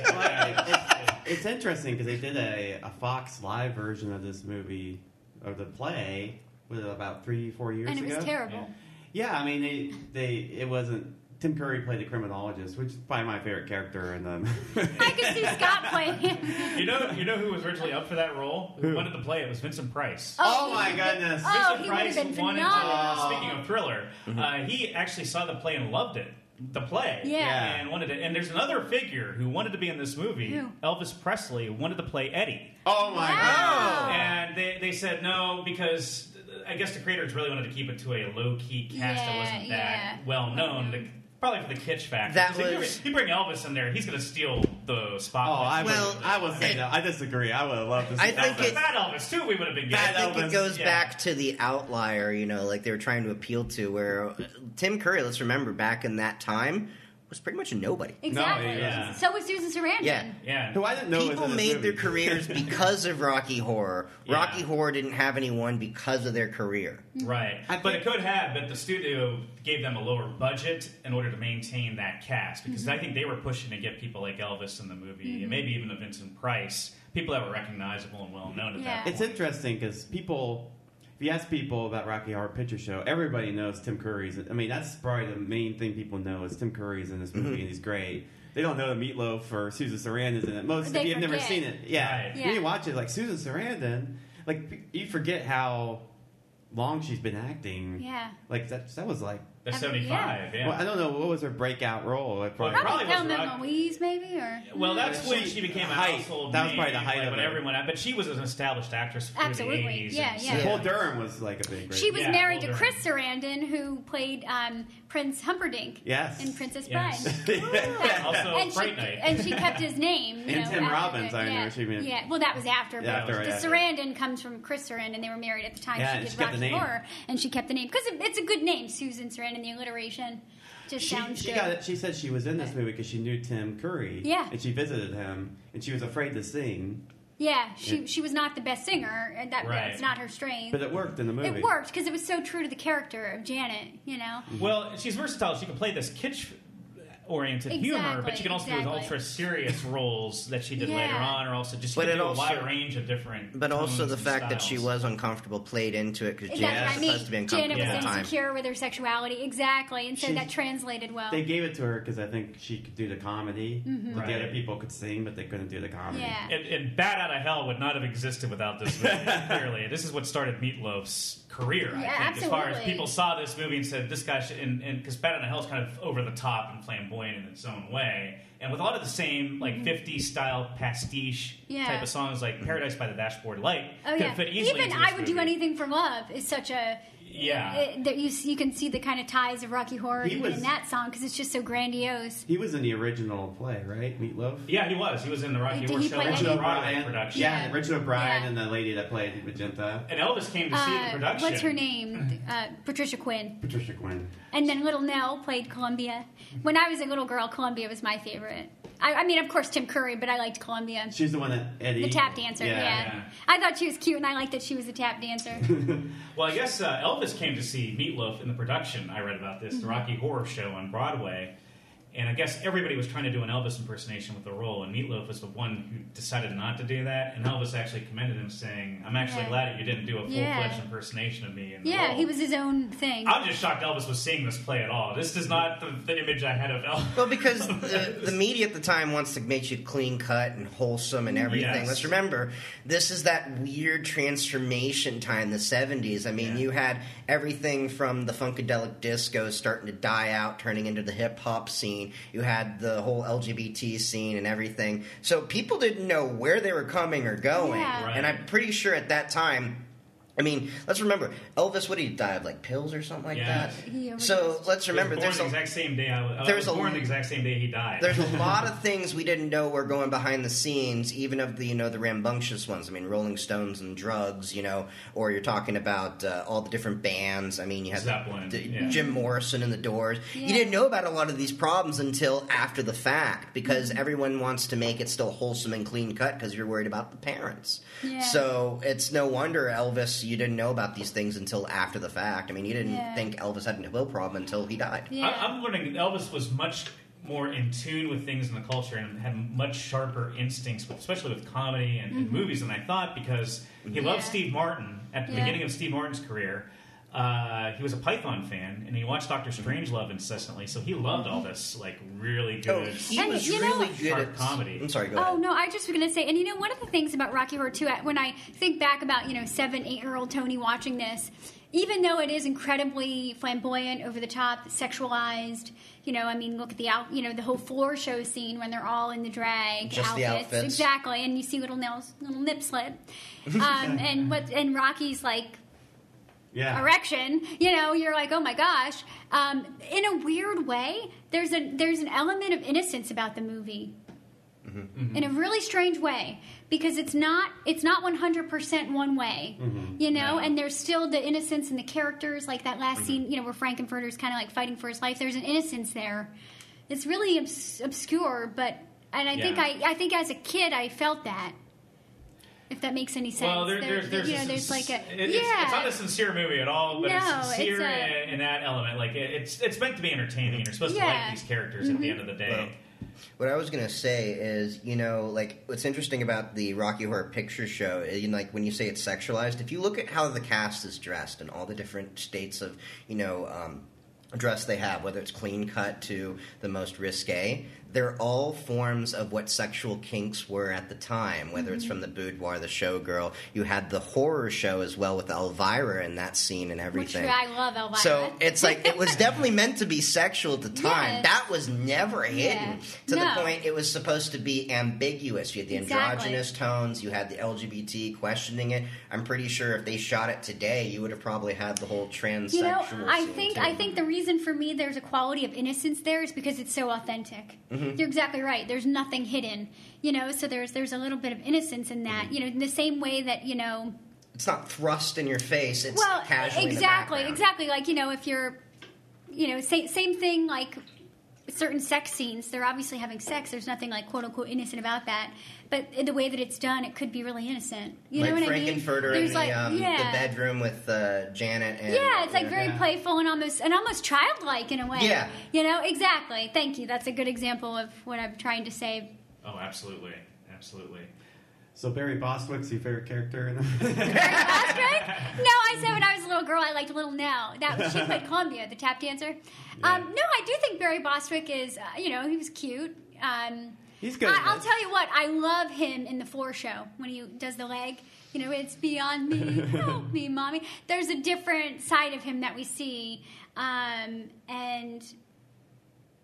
It's interesting because they did a, a Fox Live version of this movie or the play was about three four years ago. And it ago. was terrible. Yeah, I mean they they it wasn't. Tim Curry played the criminologist, which is probably my favorite character in them. I could see Scott playing him. You know, you know who was originally up for that role? Who wanted to play it was Vincent Price. Oh he my goodness. Oh, Vincent he Price been wanted phenomenal. to. Speaking of thriller, uh, he actually saw the play and loved it. The play, Yeah. Yeah. and wanted to. And there's another figure who wanted to be in this movie. Who? Elvis Presley wanted to play Eddie, oh my Wow. and they, they said no because I guess the creators really wanted to keep it to a low key cast that wasn't that yeah. well known. The- Probably for the kitsch factor. That 'Cause if you was- bring- you bring Elvis in there, he's going to steal the Oh, spotlight. I Well, would, I would say it- no. I disagree. I would have loved to see I that. think But it- Bad Elvis too. We would have been Bad getting. I think Elvis, it goes yeah. back to the outlier, you know, like they were trying to appeal to. Where uh, Tim Curry, let's remember, back in that time, was pretty much a nobody. Exactly. yeah. So was Susan Sarandon. Yeah. Yeah. Who I didn't know was People made movie. their careers because of Rocky Horror. Yeah. Rocky Horror didn't have anyone because of their career. Mm-hmm. Right. I but think- it could have, but the studio gave them a lower budget in order to maintain that cast because I mm-hmm. think they were pushing to get people like Elvis in the movie and mm-hmm. maybe even a Vincent Price, people that were recognizable and well known at Yeah. that It's interesting because people, if you ask people about Rocky Horror Picture Show, everybody knows Tim Curry's. I mean, that's probably the main thing people know is Tim Curry's in this movie mm-hmm. and he's great. They don't know the Meat Loaf or Susan Sarandon's in it. Most They if you've never seen it, yeah, Right. Yeah. when you watch it, like Susan Sarandon, like you forget how long she's been acting. Yeah. Like that, that was like That's Ever- seventy five. Yeah. Well, I don't know what was her breakout role. It probably- Well, Probably Probably was Thelma Rock- Louise, maybe, or Well, that's She- when she became a height. household That was probably the height like, of it. everyone. But she was an established actress through Absolutely. the eighties. Yeah, yeah. Bull Durham was like a big. she was Yeah, married to older. Chris Sarandon, who played um, Prince Humperdinck Yes. in Princess Yes. Bride. Also, and Fright she, Night. and she kept his name. You And know, Tim Robbins, I know yeah, she made- Yeah, well, that was after. But after, the. Sarandon comes from Chris Sarandon. And they were married at the time. She did she kept Rocky. Horror, and she kept the name because it's a good name, Susan Sarandon. The alliteration just She, sounds she good. got it. She said she was in this movie because she knew Tim Curry. Yeah. and she visited him, and she was afraid to sing, Yeah, she Yeah. she was not the best singer, and that Right. it's not her strength. but it worked in the movie. it worked because it was so true to the character of Janet. You know. Mm-hmm. Well, she's versatile. She can play this kitsch oriented humor, but she can also do exactly. ultra serious roles that she did Yeah. later on, or also just she But it do also- a wide range of different. But also the and fact that she was uncomfortable played into it because That's Janet what was I mean. supposed to be Janet was at insecure with her sexuality, exactly, and so She- that translated well. They gave it to her because I think she could do the comedy. Mm-hmm. But the other people could sing, but they couldn't do the comedy. Yeah. And, and Bat Out of Hell would not have existed without this movie. clearly, this is what started Meat Loaf's career. I Yeah, think, as far as people saw this movie and said, "This guy," should, and because Bat Out of Hell is kind of over the top and flamboyant in its own way, and with a lot of the same like '50s style pastiche Mm-hmm. Yeah. type of songs, like "Paradise by the Dashboard Light," Oh could yeah, fit easily even I would do anything for love is such a Yeah. it- that you you can see the kind of ties of Rocky Horror He even was- in that song because it's just so grandiose. He was in the original play, right? Meat Loaf. Yeah, he was. He was in the Rocky Did Horror Show play original Broadway production. Yeah, Yeah. Richard O'Brien Yeah. and the lady that played Magenta, And Elvis came to see the Uh, production. what's her name? Uh, Patricia Quinn. Patricia Quinn. And then Little Nell played Columbia. When I was a little girl, Columbia was my favorite. I, I mean, of course, Tim Curry, but I liked Columbia. She's the one that Eddie. The tap dancer, yeah. yeah. I thought she was cute, and I liked that she was a tap dancer. Well, I guess uh, Elvis came to see Meat Loaf in the production. I read about this, Mm-hmm. the Rocky Horror Show on Broadway. And I guess everybody was trying to do an Elvis impersonation with the role, and Meat Loaf was the one who decided not to do that. And Elvis actually commended him, saying, "I'm actually Yeah. glad that you didn't do a full fledged Yeah. impersonation of me." In the yeah, role." he was his own thing. I'm just shocked Elvis was seeing this play at all. This is not the, the image I had of Elvis. Well, because the, the media at the time wants to make you clean cut and wholesome and everything. Yes. Let's remember, this is that weird transformation time, the 70s. I mean, Yeah. you had everything from the Funkadelic disco starting to die out, turning into the hip hop scene. You had the whole LGBT scene and everything. So people didn't know where they were coming or going. Yeah. Right. And I'm pretty sure at that time, I mean, let's remember, Elvis, what did he die of? Like pills or something like Yeah. that? He. So let's remember, born there's the a, exact same day I was, I there's was a- born the exact same day he died. there's a lot of things we didn't know were going behind the scenes, even of the you know the rambunctious ones. I mean, Rolling Stones and drugs, you know, or you're talking about uh, all the different bands. I mean, you had Zeppelin, the- yeah. Jim Morrison and the Doors. Yeah. You didn't know about a lot of these problems until after the fact, because Mm-hmm. everyone wants to make it still wholesome and clean cut because you're worried about the parents. Yeah. So it's no wonder Elvis, you didn't know about these things until after the fact. I mean, you didn't Yeah. think Elvis had a will problem until he died. yeah. I, I'm learning Elvis was much more in tune with things in the culture and had much sharper instincts, especially with comedy and, and movies than I thought because he loved Mm-hmm. Steve Martin at the Yeah. beginning of Steve Martin's career. Uh, he was a Python fan and he watched Doctor Strangelove incessantly, so he loved all this like really Oh, good. he And was you know- really good Sharp at comedy. I'm sorry, go Oh ahead. no, I just was gonna say, and you know, one of the things about Rocky Horror too, when I think back about you know seven, eight year old Tony watching this, even though it is incredibly flamboyant, over the top, sexualized, you know, I mean, look at the out, you know, the whole floor show scene when they're all in the drag Just the outfits. exactly, and you see little nails, little nip slip, um, and what, and Rocky's like Yeah. erection, you know, you're like, oh my gosh. Um, in a weird way, there's a there's an element of innocence about the movie. Mm-hmm. In a really strange way, because it's not it's not 100% one way, mm-hmm. you know, No. and there's still the innocence in the characters, like that last mm-hmm. scene, you know, where Frank-N-Furter's kind of like fighting for his life. There's an innocence there. It's really obs- obscure, but and I think I I think as a kid I felt that. If that makes any sense. Well, there, There- there's, there's, you know, there's like a it- it's, yeah. it's not a sincere movie at all, but No, it's sincere it's a- in, in that element. Like it, it's it's meant to be entertaining, and you're supposed to Yeah. Mm-hmm. like these characters at the end of the day. Well, What I was gonna say is, you know, like what's interesting about the Rocky Horror Picture Show, is, you know, like when you say it's sexualized, if you look at how the cast is dressed and all the different states of, you know, um, dress they have, whether it's clean cut to the most risque, they're all forms of what sexual kinks were at the time, whether it's from the boudoir, the showgirl. You had the horror show as well with Elvira in that scene and Which everything. I love Elvira. So it's like it was definitely meant to be sexual at the time. Yes. That was never hidden Yeah. to No. the point it was supposed to be ambiguous. You had the Exactly. androgynous tones, you had the LGBT questioning it. I'm pretty sure if they shot it today, you would have probably had the whole transsexual. you know, I scene, think too. I think the reason for me there's a quality of innocence there is because it's so authentic. Mm-hmm. You're exactly right. There's nothing hidden. You know, so there's there's a little bit of innocence in that. Mm-hmm. You know, in the same way that you know. it's not thrust in your face. It's well, casually in the exactly, exactly. Like you know, if you're, you know, same same thing. Like certain sex scenes, they're obviously having sex. There's nothing like quote unquote innocent about that. But the way that it's done, it could be really innocent. You like know what I mean? Frank-N-Furter in There's the, like um, yeah. the bedroom with uh, Janet and Yeah, it's like very Yeah. playful and almost and almost childlike in a way. Yeah. You know, exactly. Thank you. That's a good example of what I'm trying to say. Oh, absolutely, absolutely. So Barry Bostwick's your favorite character in the Barry Bostwick? No, I said when I was a little girl I liked Little Nell. That she played Columbia, the tap dancer. Um, no, I do think Barry Bostwick is, uh, you know, he was cute. Um, He's good. I, I'll tell you what, I love him in the floor show when he does the leg. You know, it's beyond me, help me, mommy. There's a different side of him that we see, um, and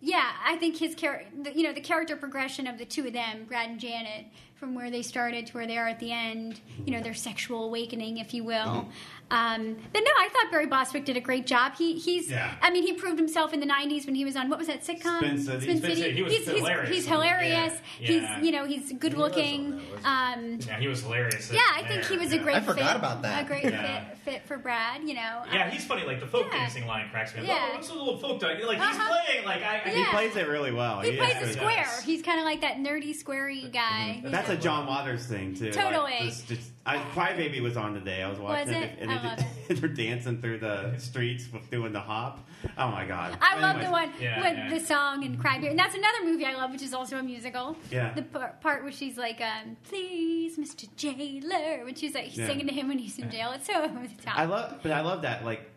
yeah, I think his character, you know, the character progression of the two of them, Brad and Janet, from where they started to where they are at the end, you know, their sexual awakening, if you will. Mm-hmm. Um, but no, I thought Barry Bostwick did a great job. He he's, Yeah. I mean, he proved himself in the '90s when he was on what was that sitcom? Spin City. Spin Spin City. He was he's, he's- hilarious. He's, hilarious. Yeah. He's you know he's good was on looking. that, wasn't Um, Yeah, he was hilarious. yeah, I think he was a great. I forgot fit, about that. A great Yeah. fit fit for Brad. You know. Yeah, he's funny. Like the folk Yeah. dancing line cracks me up. Yeah. Oh, what's a little folk dance? Like he's Uh-huh. playing. Like I. I He plays it really well. He is plays good. the square. does. He's kind of like that nerdy, squarey guy. you That's know. a John Waters thing too. Totally. Like, just, just, I, Crybaby was on today. I was watching Was it, it? and I they love did- they're dancing through the streets with doing the hop. Oh my god! I love the one Yeah, with yeah. the song and Crybaby, and that's another movie I love, which is also a musical. Yeah. The part where she's like, um, "Please, Mr. Jailer," when she's like Yeah. singing to him when he's in jail. It's so over the top. I love, but I love that. Like,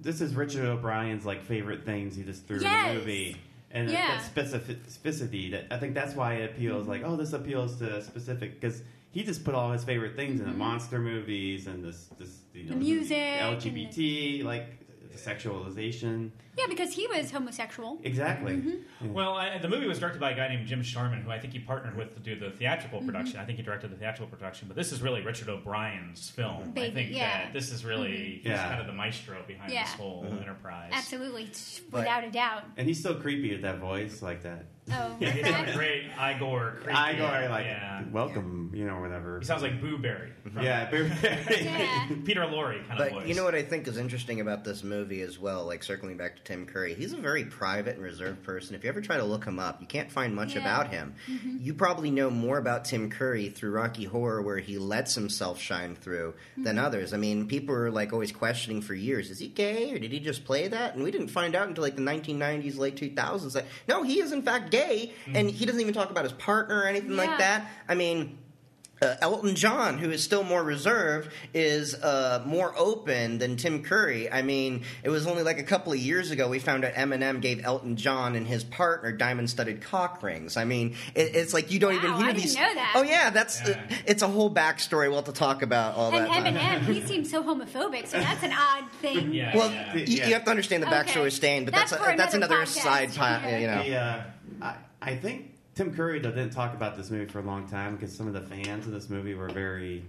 this is Richard O'Brien's like favorite things he just threw in the movie, and Yeah. that specificity. That I think that's why it appeals. Like, oh, this appeals to specific because he just put all his favorite things in the monster movies and this, this you know, Mm-hmm. music LGBT, like the sexualization. Yeah, because he was homosexual. Exactly. Mm-hmm. Well, I, the movie was directed by a guy named Jim Sharman, who I think he partnered with to do the theatrical Mm-hmm. production. I think he directed the theatrical production, but this is really Richard O'Brien's film. I think yeah. that this is really he's Yeah. kind of the maestro behind Yeah. this whole enterprise. Absolutely, But- without a doubt. And he's so creepy with that voice, like that. Oh, Yeah, he's got a great Igor. creepy- I go like, yeah. welcome, you know, whatever. He sounds like Boo Berry. from yeah, very- yeah. Peter Lorre kind of But voice. you know what I think is interesting about this movie as well, like circling back to Tim Curry, he's a very private and reserved person. If you ever try to look him up, you can't find much Yeah. about him. Mm-hmm. You probably know more about Tim Curry through Rocky Horror, where he lets himself shine through, than mm-hmm. others. I mean, people were like always questioning for years: is he gay or did he just play that? And we didn't find out until like the 1990s, late 2000s that no, he is in fact gay, and mm-hmm. he doesn't even talk about his partner or anything Yeah. like that. I mean. Uh, Elton John, who is still more reserved, is uh, more open than Tim Curry. I mean, it was only like a couple of years ago we found out Eminem gave Elton John and his partner diamond-studded cock rings. I mean, it, it's like you don't even Wow, hear I didn't these. know that. Oh yeah, that's Yeah. it's a whole backstory. We'll have to talk about all And that. Eminem, he seems so homophobic, so that's an odd thing. Yeah. well, yeah. you, Yeah. you have to understand the backstory Okay. of Stan, but That's that's for a, that's another another side. Time, Yeah. you know. The, uh, I, I think Tim Curry though didn't talk about this movie for a long time because some of the fans of this movie were very.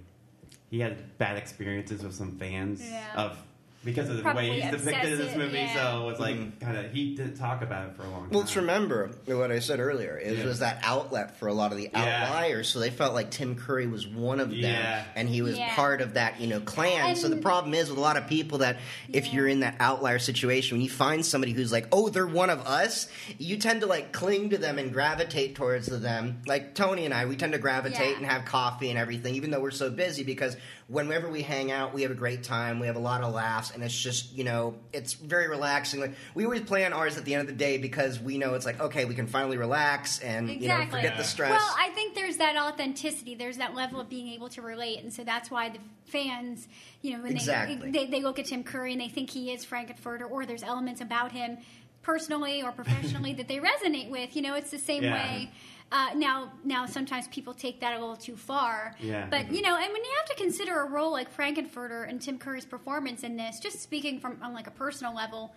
He had bad experiences with some fans Yeah. of because of the Probably way he's depicted in this obsessive, movie. yeah. So it's like Mhm. kind of he didn't talk about it for a long time. Well, let's remember what I said earlier. It Yeah. was that outlet for a lot of the Yeah. outliers, so they felt like Tim Curry was one of them, Yeah. and he was Yeah. part of that, you know, clan. so the problem is with a lot of people that if Yeah. you're in that outlier situation, when you find somebody who's like, "Oh, they're one of us," you tend to like cling to them and gravitate towards them. Like Tony and I, we tend to gravitate Yeah. and have coffee and everything, even though we're so busy. Because whenever we hang out, we have a great time, we have a lot of laughs, and it's just you know, it's very relaxing. Like we always plan ours at the end of the day because we know it's like okay, we can finally relax and you know Exactly. forget the stress. Well, I think there's that authenticity. There's that level of being able to relate, and so that's why the fans, you know, when Exactly. they, they they look at Tim Curry and they think he is Frank-N-Furter, or there's elements about him personally or professionally that they resonate with. You know, it's the same Yeah. way. Uh, now, now sometimes people take that a little too far. Yeah. But mm-hmm. you know, and when you have to consider a role like Frank-N-Furter and Tim Curry's performance in this, just speaking from on like a personal level,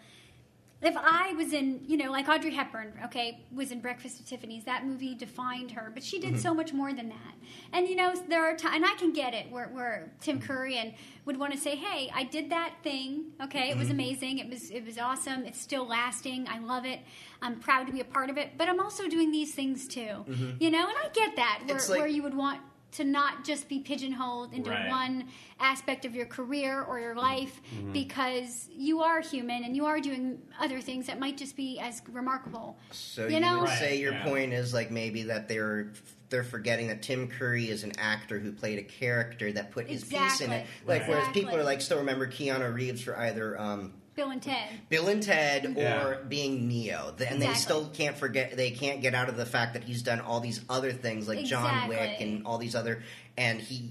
if I was in, you know, like Audrey Hepburn, okay, was in Breakfast at Tiffany's, that movie defined her, but she did mm-hmm. so much more than that. And you know, there are times, and I can get it, where, where Tim mm-hmm. Curry and would want to say, "Hey, I did that thing. Okay, it was amazing. It was it was awesome. It's still lasting. I love it. I'm proud to be a part of it. But I'm also doing these things too. Mm-hmm. You know, and I get that where, It's like- where you would want." To not just be pigeonholed into Right. one aspect of your career or your mm-hmm. life mm-hmm. because you are human and you are doing other things that might just be as remarkable. So You you, know- would Right, say your yeah. point is like maybe that they're they're forgetting that Tim Curry is an actor who played a character that put his piece in it. Exactly. Like whereas people are like still remember Keanu Reeves for either um, Bill and Ted. Bill and Ted Yeah. or being Neo, Th- and they still can't forget they can't get out of the fact that he's done all these other things like John Wick and all these other, and he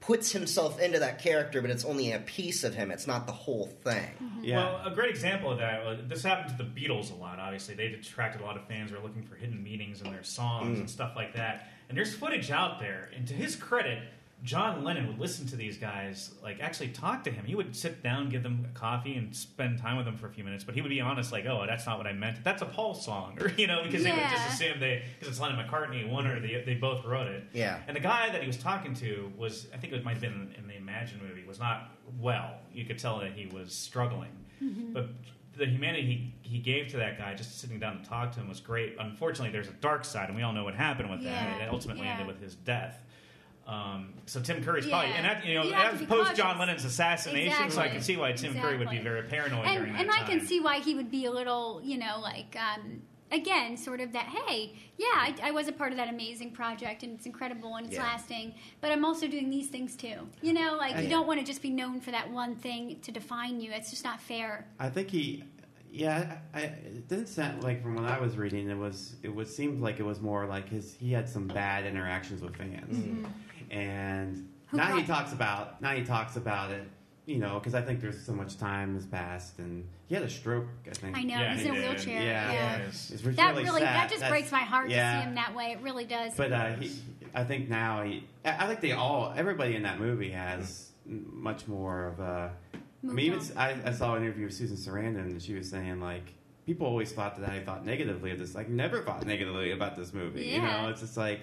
puts himself into that character, but it's only a piece of him. It's not the whole thing. Yeah. Well, a great example of that, uh, this happened to the Beatles a lot, obviously. They attracted a lot of fans who are looking for hidden meanings in their songs and stuff like that. And there's footage out there, and to his credit, John Lennon would listen to these guys, like actually talk to him. He would sit down, give them coffee, and spend time with them for a few minutes. But he would be honest, like, "Oh, that's not what I meant. That's a Paul song," or you know, because they would just assume they because it's Lennon McCartney, one or the they both wrote it. Yeah. And the guy that he was talking to was, I think it might have been in the Imagine movie, was not well. You could tell that he was struggling. Mm-hmm. But the humanity he, he gave to that guy, just sitting down to talk to him, was great. Unfortunately, there's a dark side, and we all know what happened with that. Yeah, It ultimately yeah. ended with his death. Um, so Tim Curry's Yeah. probably, and that, you know, You have to post John. Lennon's assassination, so I can see why Tim Curry would be very paranoid and during that and time. I can see why he would be a little, you know, like um, again, sort of that. Hey, yeah, I, I was a part of that amazing project, and it's incredible and it's Yeah. lasting. But I'm also doing these things too. You know, like you don't want to just be known for that one thing to define you. It's just not fair. I think he, yeah, I, it didn't sound like from what I was reading. It was it was seemed like it was more like his he had some bad interactions with fans, and. Who now he talks about now he talks about it. You know, because I think there's so much time has passed, and he had a stroke. I think. I know Yeah, he's he in a did. wheelchair. Yeah. Yeah. Yes. It's really That really, sad. that just That's- breaks my heart yeah. to see him that way. It really does. But uh, he, I think now he, I I think they all, everybody in that movie has much more of a. I Moved mean, even on. s- I, I saw an interview with Susan Sarandon, and she was saying like people always thought that I thought negatively of this. Like never thought negatively about this movie. Yeah. You know, it's just like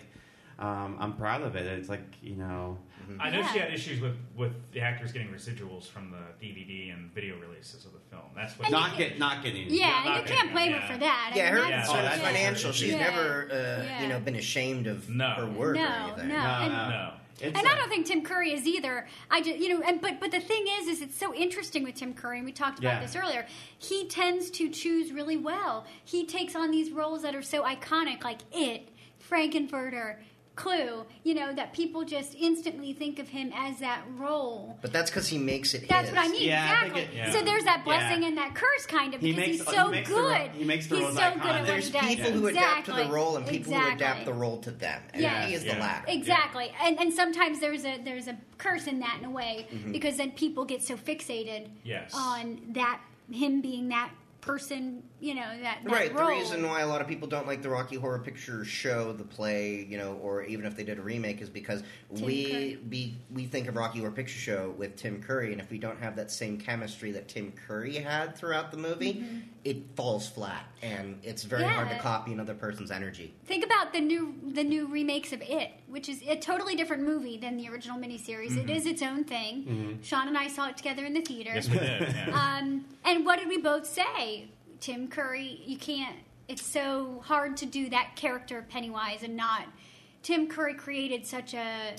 um, I'm proud of it. It's like you know, I know she had issues with, with the actors getting residuals from the DVD and video releases of the film. That's what And you not can- get not getting. yeah, not you getting can't blame yeah. her for that. I Yeah, mean, her that's- Oh, concerns that's- financial. She's Yeah. never, uh, Yeah. you know, been ashamed of No. her work No, or anything. no. No, and- no. No. It's and a- I don't think Tim Curry is either. I just, you know, and but but the thing is, is it's so interesting with Tim Curry, and we talked about Yeah. this earlier. He tends to choose really well. He takes on these roles that are so iconic, like It, Frank-N-Furter, Clue. You know, that people just instantly think of him as that role. But that's because he makes it That's his. what I mean. Yeah, I exactly. it- yeah. So there's that blessing Yeah. and that curse, kind of, He because makes- he's he so makes the good. he makes the he's roles so good at iconic. what he does. people who adapt to the Exactly. role and people who adapt Exactly. the role to them. And Yeah. he is Yeah. the latter. Exactly, and and sometimes there's a there's a curse in that in a way Mm-hmm. because then people get so fixated Yes. on that him being that person, you know that, that Right. role. The reason why a lot of people don't like the Rocky Horror Picture Show, the play, you know, or even if they did a remake, is because Tim we be we think of Rocky Horror Picture Show with Tim Curry, and if we don't have that same chemistry that Tim Curry had throughout the movie, it falls flat, and it's very hard to Mm-hmm. Copy another person's energy. Think about the new the new remakes of It, which is a totally different movie than the original miniseries. It is its own thing. Sean and I saw it together in the theater. Yes, we did. Yeah. Um, and what did we both say? Tim Curry, you can't. It's so hard to do that character of Pennywise and not. Tim Curry created such a.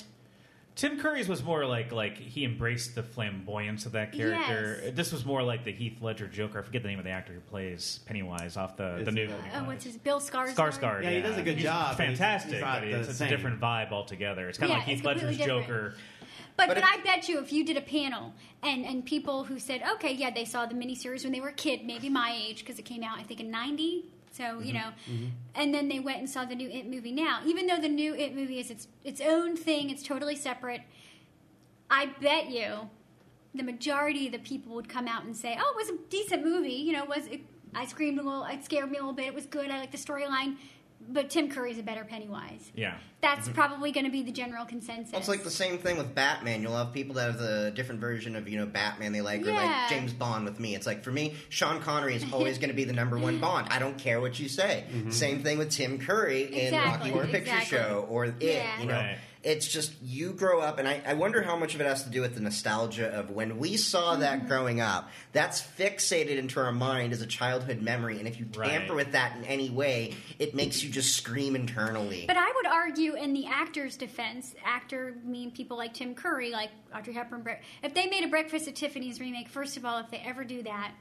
Tim Curry's was more like like he embraced the flamboyance of that character. Yes. This was more like the Heath Ledger Joker. I forget the name of the actor who plays Pennywise off the the new. uh, Oh, what's his Bill Skarsgård? Skarsgård. Yeah, he does a good He's job, but he's- Fantastic, he's but it's, it's a different vibe altogether. It's kind of Yeah, like Heath Ledger's different. Joker. But, But but, I bet you if you did a panel and, and people who said, okay, yeah, they saw the miniseries when they were a kid, maybe my age, because it came out, I think, in 90. So, Mm-hmm. you know, and then they went and saw the new It movie now. Even though the new It movie is its, its own thing, it's totally separate, I bet you the majority of the people would come out and say, oh, it was a decent movie. You know, was it I screamed a little. It scared me a little bit. It was good. I like the storyline, but Tim Curry's a better Pennywise. Yeah. That's mm-hmm. probably going to be the general consensus. Well, it's like the same thing with Batman. You'll have people that have the different version of you know Batman they like, or like James Bond with me. It's like for me, Sean Connery is always going to be the number one Bond. I don't care what you say. Mm-hmm. Same thing with Tim Curry in Exactly, Rocky Horror Picture exactly. Show or It. Yeah. You know, Right. It's just you grow up, and I, I wonder how much of it has to do with the nostalgia of when we saw Mm-hmm. that growing up. That's fixated into our mind as a childhood memory, and if you Right. tamper with that in any way, it makes you just scream internally. But I would argue, in the actor's defense, actor mean people like Tim Curry, like Audrey Hepburn. If they made a Breakfast at Tiffany's remake, first of all, if they ever do that,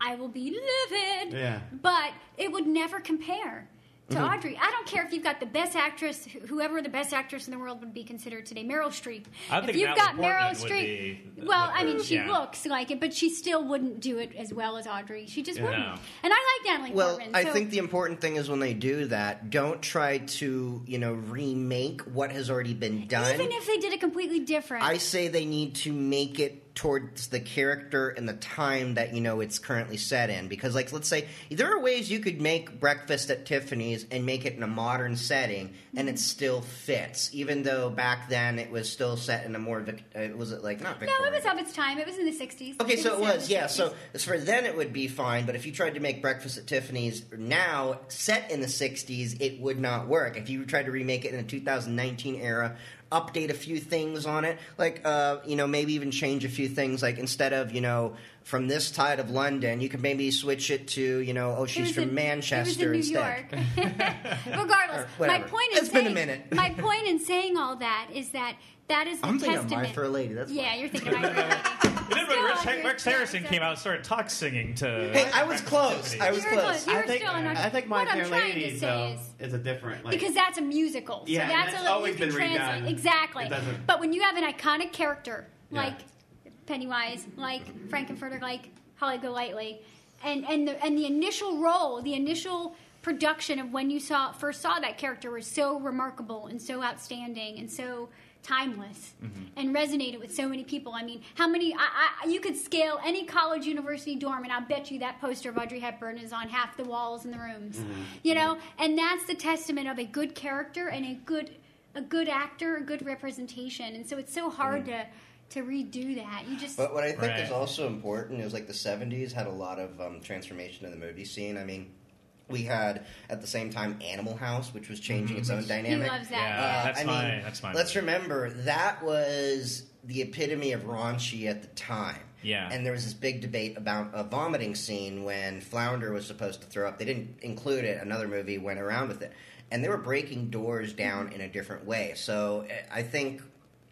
I will be livid. Yeah. But it would never compare to Mm-hmm. Audrey. I don't care if you've got the best actress, whoever the best actress in the world would be considered today, Meryl Streep. I if think you've Natalie got Meryl Portman would Streep, be- well, I mean, she yeah. looks like it, but she still wouldn't do it as well as Audrey. She just Yeah. wouldn't. And I like Natalie Well, Portman. I so- think the important thing is when they do that, don't try to, you know, remake what has already been done. even if they did it completely different. I say they need to make it towards the character and the time that you know it's currently set in because like let's say there are ways you could make breakfast at tiffany's and make it in a modern setting and it still fits even though back then it was still set in a more Vic- uh, was it like not No, it was of its time. It was in the 60s. Okay, so it was yeah. So as for then, it would be fine. But if you tried to make Breakfast at Tiffany's now, set in the '60s, it would not work. If you tried to remake it in the 2019 era, update a few things on it, like uh, you know, maybe even change a few things. Like instead of you know, from this side of London, you could maybe switch it to you know, oh, she's from in- Manchester it was in New instead. York. Regardless, my whatever. point in It's been a minute. my point in saying all that is that that is the I'm thinking testament. of My Fair Lady. That's yeah, fine. you're thinking My Fair Lady. And then when Still, Rex, you're- Rex Harrison came out and started talk singing to. Hey, I was close. I was You were close. close. You I were think still on our- I think My what I'm Fair trying to Lady say though is- is a different like because that's a musical. Yeah, so and that's that's a little always you can been redone. translate exactly. Doesn't- But when you have an iconic character Yeah. like Pennywise, like Frank-N-Furter, like Holly Golightly, and and the and the initial role, the initial production of when you saw first saw that character was so remarkable and so outstanding and so timeless Mm-hmm. and resonated with so many people. I mean, how many? I, I, you could scale any college, university dorm, and I'll bet you that poster of Audrey Hepburn is on half the walls in the rooms. Mm-hmm. You know, and that's the testament of a good character and a good a good actor, a good representation. And so it's so hard Mm-hmm. to to redo that. You just But what I think Right. is also important is like the '70s had a lot of um, transformation in the movie scene. I mean, we had at the same time Animal House, which was changing its own dynamic. he dynamic. loves that. Yeah, yeah. that's I my- mean, that's my Let's movie. remember that was the epitome of raunchy at the time. Yeah. And there was this big debate about a vomiting scene when Flounder was supposed to throw up. They didn't include it. Another movie went around with it. And they were breaking doors down in a different way. So eh, I think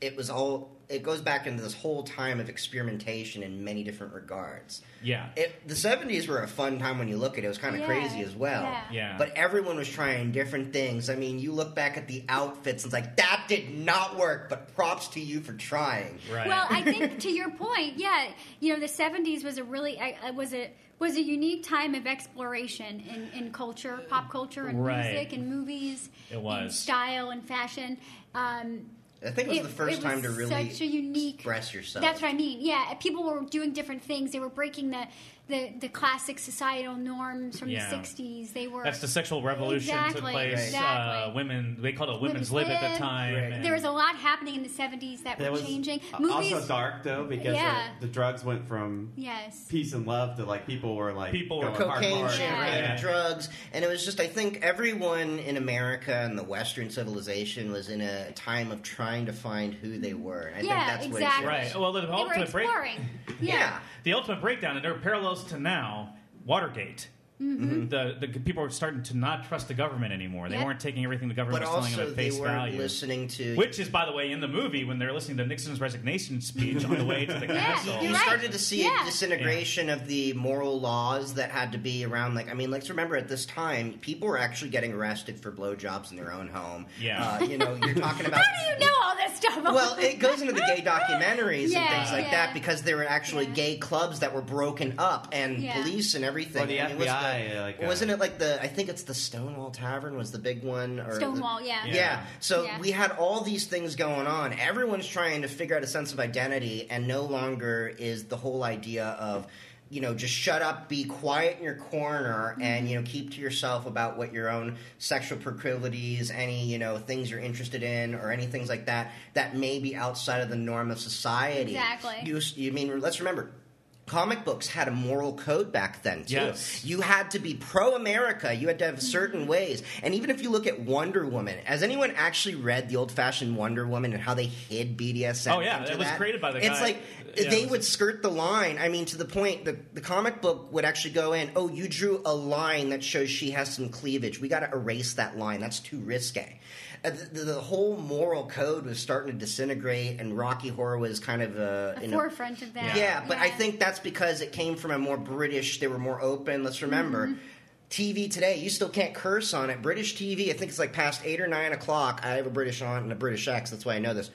it was all. It goes back into this whole time of experimentation in many different regards. Yeah. It, the 70s were a fun time when you look at it. It was kind of Yeah, crazy as well. yeah. Yeah. But everyone was trying different things. I mean, you look back at the outfits and it's like, that did not work, but props to you for trying. Right. Well, I think to your point, yeah, you know, the '70s was a really uh, was a was a unique time of exploration in, in culture, pop culture, and Right. music and movies. It and was. style and fashion. Um, I think it was the first it time to really such a unique express yourself. That's what I mean. Yeah, people were doing different things. They were breaking the the, the classic societal norms from Yeah. the '60s. They were That's the sexual revolution took Exactly, place. Uh, women, they called it women's, Women's lib at the time. Right. there was a lot happening in the '70s that That were was changing. uh, Movies, also dark though because Yeah. the, the drugs went from yes. peace and love to like people were like People were cocaine, hardcore. shit, Yeah. Yeah. drugs, and it was just. I think everyone in America and the Western civilization was in a time of trying to find who they were. And I Yeah, think that's exactly. what it Right. Well, the They were ultimate break. Yeah. Yeah. the ultimate breakdown, and there are parallels to now. Watergate. Mm-hmm. The, the people were starting to not trust the government anymore. They Yep. weren't taking everything the government But was telling them also, at they face weren't value. listening to. Which is, by the way, in the movie when they're listening to Nixon's resignation speech on the way to the Yeah, castle. you're you right. started to see Yeah. a disintegration of the moral laws that had to be around. Like, I mean, let's remember at this time, people were actually getting arrested for blowjobs in their own home. Yeah. uh, you know, you're talking about. How do you know all this stuff? Well, it goes into the gay documentaries Yeah, and things like yeah. that because there were actually Yeah. gay clubs that were broken up and Yeah. police and everything. Or the I mean, FBI, the- like, uh, wasn't it like the? I think it's the Stonewall Tavern was the big one. Or Stonewall, yeah. Yeah. Yeah. So Yeah. we had all these things going on. Everyone's trying to figure out a sense of identity, and no longer is the whole idea of you know, just shut up, be quiet in your corner, and you know, keep to yourself about what your own sexual proclivities, any you know things you're interested in, or any things like that that may be outside of the norm of society. Exactly. You, you mean? Let's remember. Comic books had a moral code back then too. Yes. You had to be pro America. You had to have certain ways. And even if you look at Wonder Woman, has anyone actually read the old fashioned Wonder Woman and how they hid BDSM? Oh, yeah, it was that? created by the It's guy- like yeah, they it would skirt the line. I mean, to the point the the comic book would actually go in. Oh, you drew a line that shows she has some cleavage. We got to erase that line. That's too risque. Uh, the, the whole moral code was starting to disintegrate, and Rocky Horror was kind of a the you know, forefront of that. yeah, but I think that's because it came from a more British. They were more open. Let's remember. Mm-hmm. TV today, you still can't curse on it. British TV, I think it's like past eight or nine o'clock. I have a British aunt and a British ex. That's why I know this.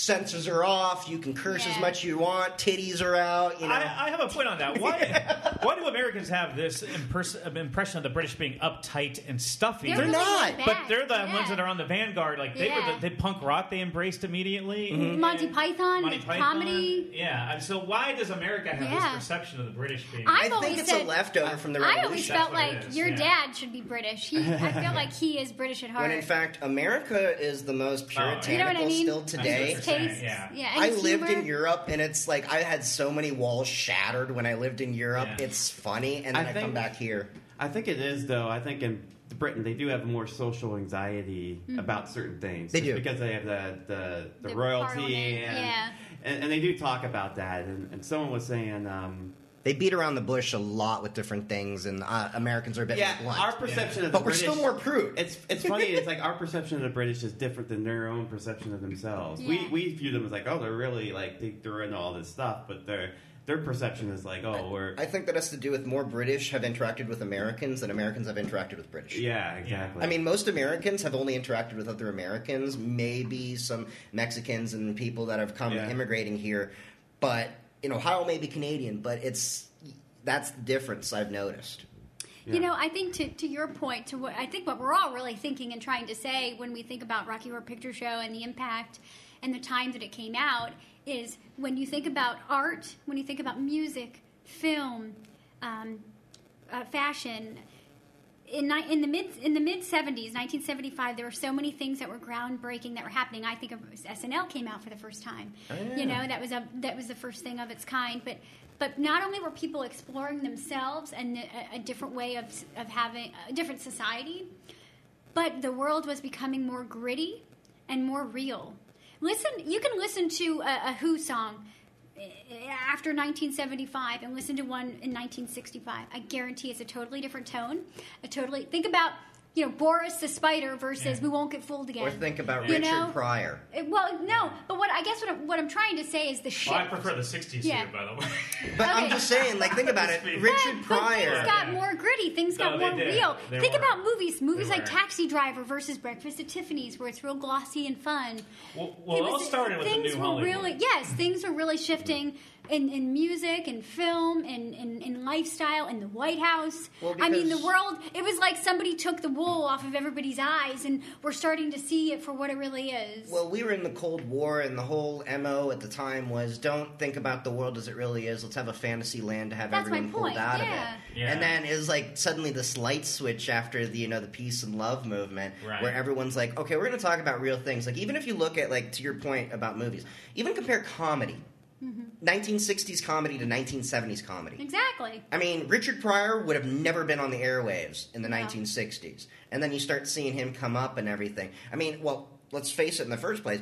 Censors are off. You can curse as much as you want. Titties are out. You know. I, I have a point on that. Why, why do Americans have this impers- impression of the British being uptight and stuffy? They're, They're not. laid but they're the Yeah. ones that are on the vanguard. Like they were Yeah. the, the punk rock they embraced immediately. Mm-hmm. Monty And- Python, Monty Python. comedy. Yeah, and so why does America have Yeah. this perception of the British being? I- I I've always think it's said- a leftover from the revolution. I always felt like your yeah. dad should be British. He, I feel like he is British at heart. when in fact, America is the most puritanical you know what I mean? still His today. That's what you're saying, tastes, yeah. yeah. and I his lived in Europe, and it's like I had so many walls shattered when I lived in Europe. Yeah. It's funny, and I then I, come think- back here. I think it is though. I think in Britain they do have more social anxiety Mm-hmm. about certain things. They do. because they have the the, the, The royalty and, yeah. and and they do talk about that. And, and someone was saying, um, They beat around the bush a lot with different things, and uh, Americans are a bit yeah, more blunt. our perception of the but we're still more prude. It's it's funny. It's like our perception of the British is different than their own perception of themselves. Yeah. We we view them as like, oh, they're really like they, they're into all this stuff, but their their perception is like, oh, we're I think that has to do with more British have interacted with Americans than Americans have interacted with British. yeah, exactly. I mean, most Americans have only interacted with other Americans, maybe some Mexicans and people that have come Yeah. immigrating here. But, you know, Ohio may be Canadian, but it's that's the difference I've noticed. You know, I think to, to your point, to what I think what we're all really thinking and trying to say when we think about Rocky Horror Picture Show and the impact and the time that it came out is when you think about art, when you think about music, film, um, uh, fashion. In, in the mid in the mid seventies, nineteen seventy five, there were so many things that were groundbreaking that were happening. I think of SNL came out for the first time. Oh, you know, that was a that was the first thing of its kind. But but not only were people exploring themselves and a, a different way of of having a different society, but the world was becoming more gritty and more real. Listen, you can listen to a, a Who song Eh, after 1975 and listen to one in 1965. I guarantee it's a totally different tone. A totally think about you know Boris the Spider versus Yeah. We Won't Get Fooled Again. Or think about You Richard know? Pryor. Eh, Well, no, but what I guess what I'm, what I'm trying to say is the shift. Well, I prefer the '60s Yeah. here, by the way. But I'm just saying, like, think about it. Richard But- but Pryor. things got Yeah. more gritty. Things No, got they more did. real. They Think were. about movies. Movies like. Taxi Driver versus Breakfast at Tiffany's, where it's real glossy and fun. Well, well, it all was- started with the things new were Hollywood. really yes, things are really shifting in, in music and film and in, in lifestyle in the White House. Well, I mean, the world. It was like somebody took the wool off of everybody's eyes, and we're starting to see it for what it really is. Well, we were in the Cold War, and the whole MO at the time was don't think about the world as it really is. Let's have a fantasy land to have That's everyone pulled out yeah. of it. Yeah. And then it was like suddenly this light switch after the you know the peace and love movement, Right. where everyone's like, okay, we're going to talk about real things. Like even if you look at like to your point about movies, even compare comedy, Mm-hmm. 1960s comedy to 1970s comedy. exactly. I mean, Richard Pryor would have never been on the airwaves in the No. 1960s. And then you start seeing him come up and everything. I mean, well, let's face it in the first place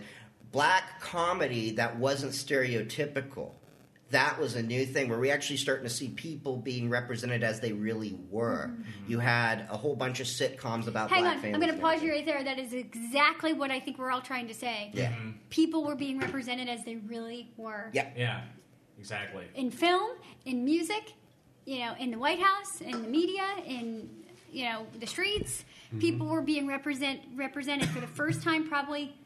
black comedy that wasn't stereotypical. That was a new thing where we actually starting to see people being represented as they really were. You had a whole bunch of sitcoms about Mm-hmm. Hang black on, families. I'm going to pause you right there. That is exactly what I think we're all trying to say. Yeah. People were being represented as they really were. Yeah. Yeah, exactly. in film, in music, you know, in the White House, in the media, in you know the streets. People were being represent represented for the first time, probably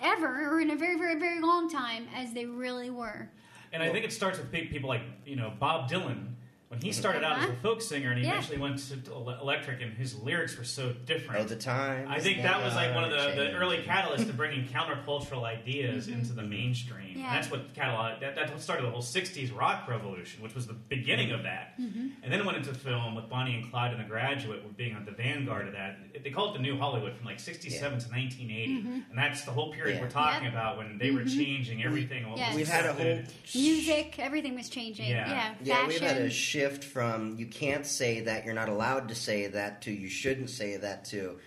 ever, or in a very, very, very long time, as they really were. And I think it starts with big people like you know Bob Dylan when he started out as a folk singer and he Yeah. eventually went to ele- electric, and his lyrics were so different. Oh, the time. I think that was like one of the, the early catalysts to bringing countercultural ideas into the mainstream. Mm-hmm. Yeah. And that's what catalog that, that started the whole '60s rock revolution, which was the beginning of that. Mm-hmm. And then it went into film with Bonnie and Clyde and The Graduate, with being on the vanguard of that. They call it the New Hollywood from like '67 to 1980, Mm-hmm. and that's the whole period Yeah. we're talking Yep. about when they were changing everything. what Yes. We've had a whole. Music, everything was changing. Yeah. Yeah, Yeah, we've had a fashion. Shift from you can't say that, you're not allowed to say that, to you shouldn't say that, to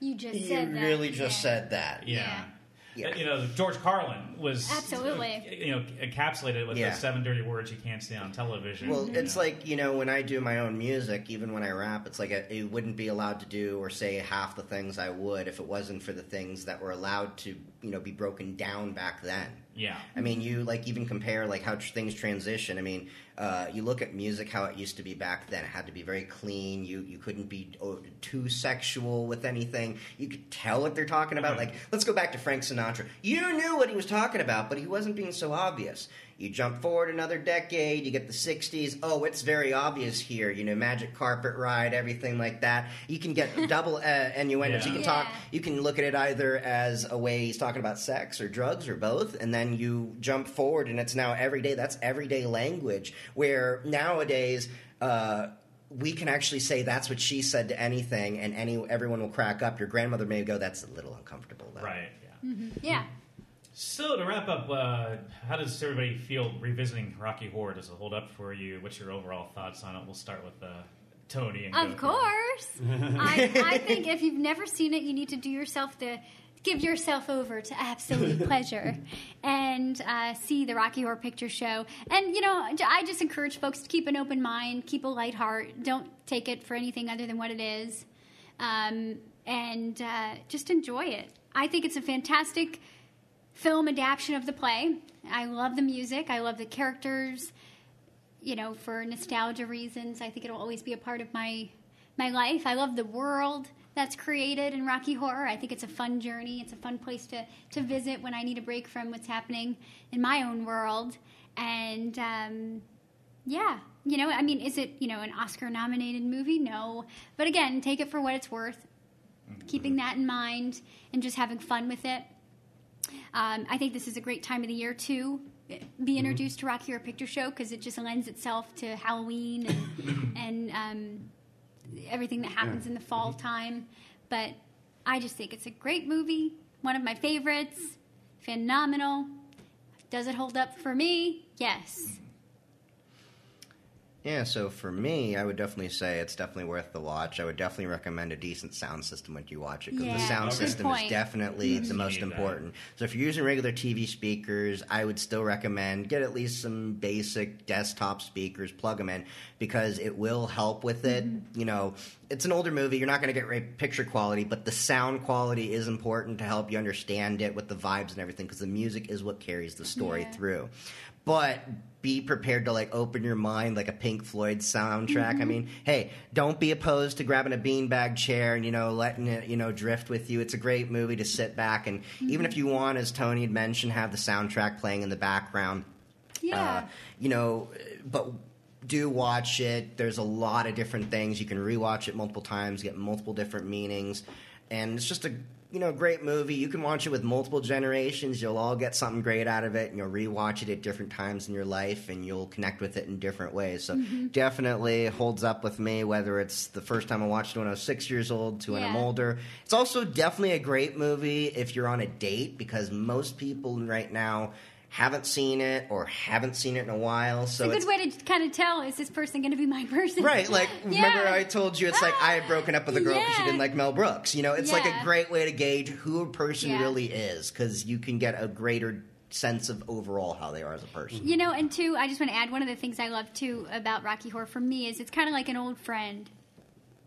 you just you said that. You really just yeah. said that. Yeah. Yeah. Uh, You know, George Carlin was Absolutely. You know, encapsulated with Yeah. the seven dirty words you can't say on television. Well, you it's know. like you know when I do my own music, even when I rap, it's like I, it wouldn't be allowed to do or say half the things I would if it wasn't for the things that were allowed to you know be broken down back then. yeah. I mean, you like even compare like how tr- things transition. I mean, uh, you look at music how it used to be back then. It had to be very clean. You you couldn't be oh, too sexual with anything. You could tell what they're talking about. Uh-huh. Like, let's go back to Frank Sinatra. You knew what he was talking about, but he wasn't being so obvious. You jump forward another decade, you get the '60s. Oh, it's very obvious here. You know, magic carpet ride, everything like that. You can get double uh, innuendos. You Yeah. can talk. You can look at it either as a way he's talking about sex or drugs or both, and then you jump forward, and it's now everyday. That's everyday language. Where nowadays. Uh, we can actually say that's what she said to anything, and any everyone will crack up. Your grandmother may go, "That's a little uncomfortable." Though. Right. Yeah. Yeah. So to wrap up, uh, how does everybody feel revisiting Rocky Horror? Does it hold up for you? What's your overall thoughts on it? We'll start with uh, Tony. And Of course. I, I think if you've never seen it, you need to do yourself the give yourself over to absolute pleasure and uh, see the Rocky Horror Picture Show. And you know, I just encourage folks to keep an open mind, keep a light heart. Don't take it for anything other than what it is, um, and uh, just enjoy it. I think it's a fantastic film adaptation of the play. I love the music. I love the characters you know, for nostalgia reasons. I think it'll always be a part of my my life. I love the world that's created in Rocky Horror. I think it's a fun journey. It's a fun place to to visit when I need a break from what's happening in my own world. And um, yeah, you know, I mean, is it you know an Oscar nominated movie? No, but again, take it for what it's worth. Keeping that in mind and just having fun with it. Um, I think this is a great time of the year to be introduced to Rocky Horror Picture Show because it just lends itself to Halloween and, and um, everything that happens in the fall time. But I just think it's a great movie, one of my favorites, phenomenal. Does it hold up for me? Yes. Yeah, so for me, I would definitely say it's definitely worth the watch. I would definitely recommend a decent sound system when you watch it because the sound good system is point. definitely mm-hmm. the most need that. important. So if you're using regular TV speakers, I would still recommend get at least some basic desktop speakers, plug them in because it will help with it. Mm-hmm. You know, it's an older movie; you're not going to get great picture quality, but the sound quality is important to help you understand it with the vibes and everything because the music is what carries the story Yeah. through but be prepared to like open your mind like a Pink Floyd soundtrack. I mean, hey, don't be opposed to grabbing a beanbag chair and you know letting it you know drift with you. It's a great movie to sit back and even if you want, as Tony had mentioned, have the soundtrack playing in the background. Yeah. Uh, you know, but do watch it. There's a lot of different things you can rewatch it multiple times, get multiple different meanings, and it's just a you know great movie. You can watch it with multiple generations. You'll all get something great out of it, and you'll rewatch it at different times in your life, and you'll connect with it in different ways. So mm-hmm. definitely holds up with me, whether it's the first time I watched it when I was six years old to when I'm older. It's also definitely a great movie if you're on a date because most people right now haven't seen it or haven't seen it in a while. So it's a it's good way to kind of tell is this person going to be my person? Right, like Yeah. remember I told you it's like I had broken up with a girl because she didn't like Mel Brooks. You know, it's like a great way to gauge who a person Yeah. really is because you can get a greater sense of overall how they are as a person. You know, and two, I just want to add one of the things I love too about Rocky Horror for me is it's kind of like an old friend.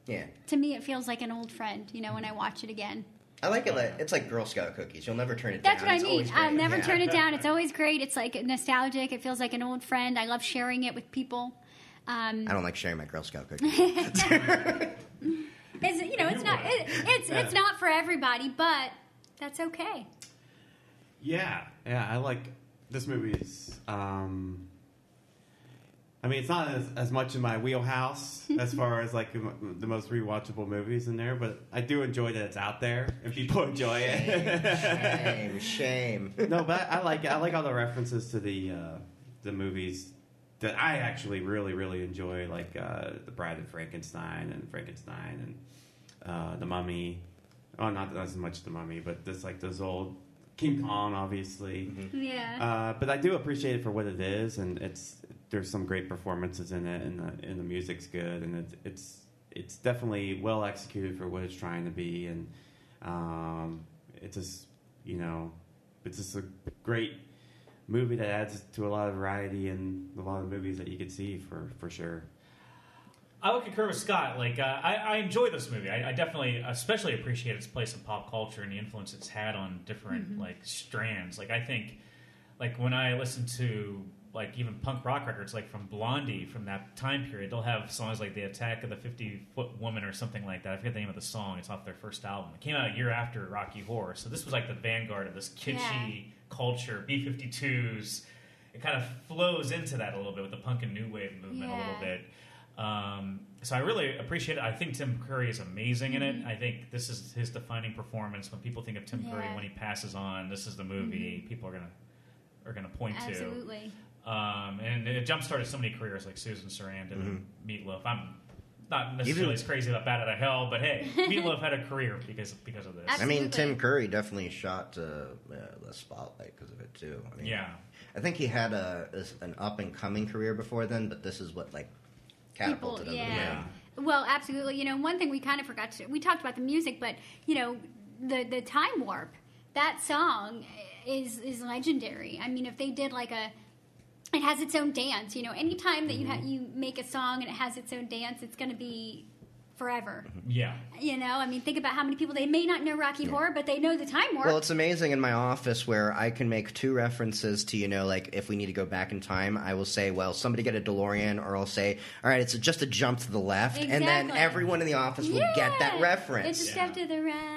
Yeah, To me, it feels like an old friend. You know, when I watch it again. I like it. Like, it's like Girl Scout cookies. You'll never turn it That's down. That's what I It's mean. I'll never Yeah. turn it down. It's always great. It's like nostalgic. It feels like an old friend. I love sharing it with people. Um, I don't like sharing my Girl Scout cookies. it's, you know, it's not it, it's it's not for everybody, but that's okay. Yeah, yeah. I like this movie's. Um, I mean, it's not as, as much in my wheelhouse as far as like the most rewatchable movies in there, but I do enjoy that it's out there and people enjoy it. Shame, shame. no, but I, I like it. I like all the references to the uh, the movies that I actually really really enjoy, like uh, the Bride of Frankenstein and Frankenstein and uh, the Mummy. Oh, not as much the Mummy, but just like those old King Kong, obviously. Yeah. Uh, but I do appreciate it for what it is, and it's there's some great performances in it, and the and the music's good, and it's it's it's definitely well executed for what it's trying to be, and um, it's just you know it's just a great movie that adds to a lot of variety and a lot of movies that you could see for for sure. I would concur with Scott. Like, uh, I, I enjoy this movie. I, I definitely, especially appreciate its place in pop culture and the influence it's had on different like strands. Like, I think, like when I listen to like even punk rock records, like from Blondie from that time period, they'll have songs like "The Attack of the Fifty Foot Woman" or something like that. I forget the name of the song. It's off their first album. It came out a year after Rocky Horror, so this was like the vanguard of this kitschy culture. B 52s. It kind of flows into that a little bit with the punk and new wave movement a little bit. Um, so I really appreciate it. I think Tim Curry is amazing in it. I think this is his defining performance. When people think of Tim Curry Mm-hmm. Yeah. Mm-hmm. when he passes on, this is the movie people are gonna are gonna point Absolutely. to. Um, and it jump started so many careers like Susan Sarandon and Meat Loaf. I'm not necessarily Mm-hmm. Even- as crazy about Bat Out of Hell, but hey, Meat Loaf had a career because because of this. I mean, Absolutely. Tim Curry definitely shot uh, uh, the spotlight because of it too. I mean, Yeah. I think he had a, a- an up and coming career before then, but this is what like catapulted People, him. yeah. Well, absolutely. You know, one thing we kind of forgot to we talked about the music, but you know, the the time warp. That song is is legendary. I mean, if they did like a it has its own dance, you know, anytime that you ha- mm-hmm. you make a song and it has its own dance, it's going to be forever. Mm-hmm. Yeah. You know, I mean, think about how many people they may not know Rocky Horror, but they know the time warp. Well, it's amazing in my office where I can make two references to, you know, like if we need to go back in time, I will say, well, somebody get a DeLorean, or I'll say, all right, it's just a jump to the left. And then everyone in the office will get that reference. It's a step to the right.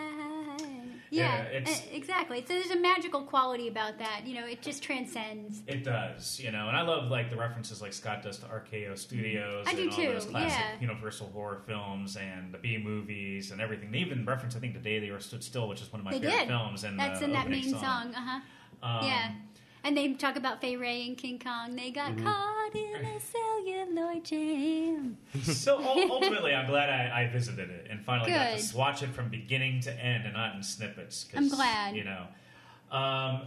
Yeah, Yeah, it's- exactly. So there's a magical quality about that. You know, it just transcends. It does, you know, and I love like the references like Scott does to RKO Studios I and all too, those classic yeah. Universal horror films and the B movies and everything. They even reference, I think, "The Day the Earth Stood Still," which is one of my They favorite did. films. And That's the in that main song. Uh huh. Um, yeah. And they talk about Fay Wray and King Kong. They got Mm-hmm. caught in a celluloid jam. So ultimately, I'm glad I, I visited it and finally got to watch it from beginning to end and not in snippets. I'm glad. You know, um,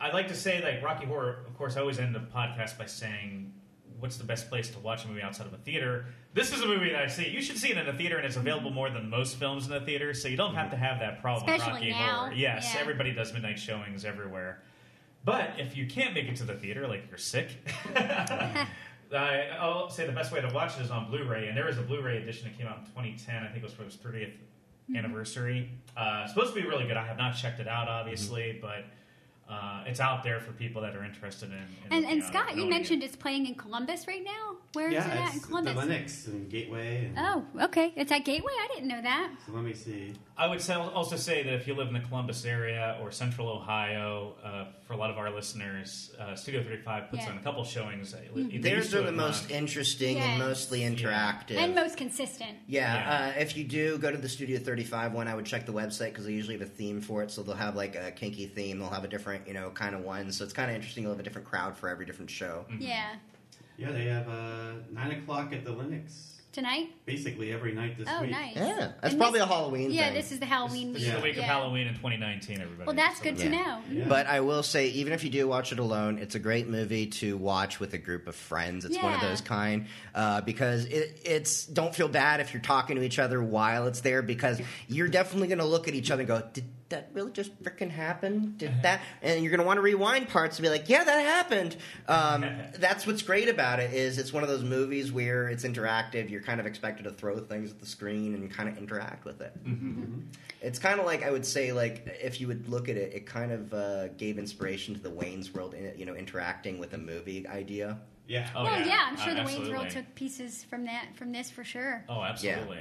I'd like to say like Rocky Horror. Of course, I always end the podcast by saying. What's the best place to watch a movie outside of a theater? This is a movie that I see. You should see it in a theater, and it's available more than most films in the theater, so you don't have to have that problem with Especially Rocky now. Horror. Yes, Yeah. everybody does midnight showings everywhere. But if you can't make it to the theater, like you're sick, I, I'll say the best way to watch it is on Blu-ray, and there is a Blu-ray edition that came out in 2010. I think it was for its 30th anniversary. Uh, supposed to be really good. I have not checked it out, obviously, but uh, it's out there for people that are interested in. in And, and Scott, you mentioned it. it's playing in Columbus right now. Where is yeah, it at in it's the Columbus? Lennox and Gateway. And, Oh, okay. It's at Gateway. I didn't know that. So let me see. I would also say that if you live in the Columbus area or Central Ohio, uh, for a lot of our listeners, uh, Studio 35 puts Yeah. on a couple showings. either These are the most month. interesting Yes. and mostly interactive. And most consistent. Yeah, Yeah. Uh, if you do go to the Studio 35 one, I would check the website because they usually have a theme for it. So they'll have like a kinky theme. They'll have a different, you know, kind of one. So it's kind of interesting. They'll have a different crowd for every different show. Yeah. Yeah, they have uh, nine o'clock at the Lennox. Tonight? Basically every night this Oh, week. nice. Yeah, that's And probably this- a Halloween Yeah, thing. this is the Halloween This week. is the week of. Halloween in 2019, everybody. Well, that's So good to Yeah. know. Yeah. But I will say, even if you do watch it alone, it's a great movie to watch with a group of friends. It's one of those kind uh, because it, it's don't feel bad if you're talking to each other while it's there because you're definitely going to look at each other and go, "Did that really just freaking happen? Did that?" And you're going to want to rewind parts and be like, "Yeah, that happened." Um, that's what's great about it is it's one of those movies where it's interactive. You're kind of expected to throw things at the screen and kind of interact with it. It's kind of like I would say, like if you would look at it, it kind of uh, gave inspiration to the Wayne's World, in- you know, interacting with a movie idea. Yeah. Oh, well, yeah. yeah, I'm Uh, sure the Wayne's. World took pieces from that, from this for sure. Oh, absolutely.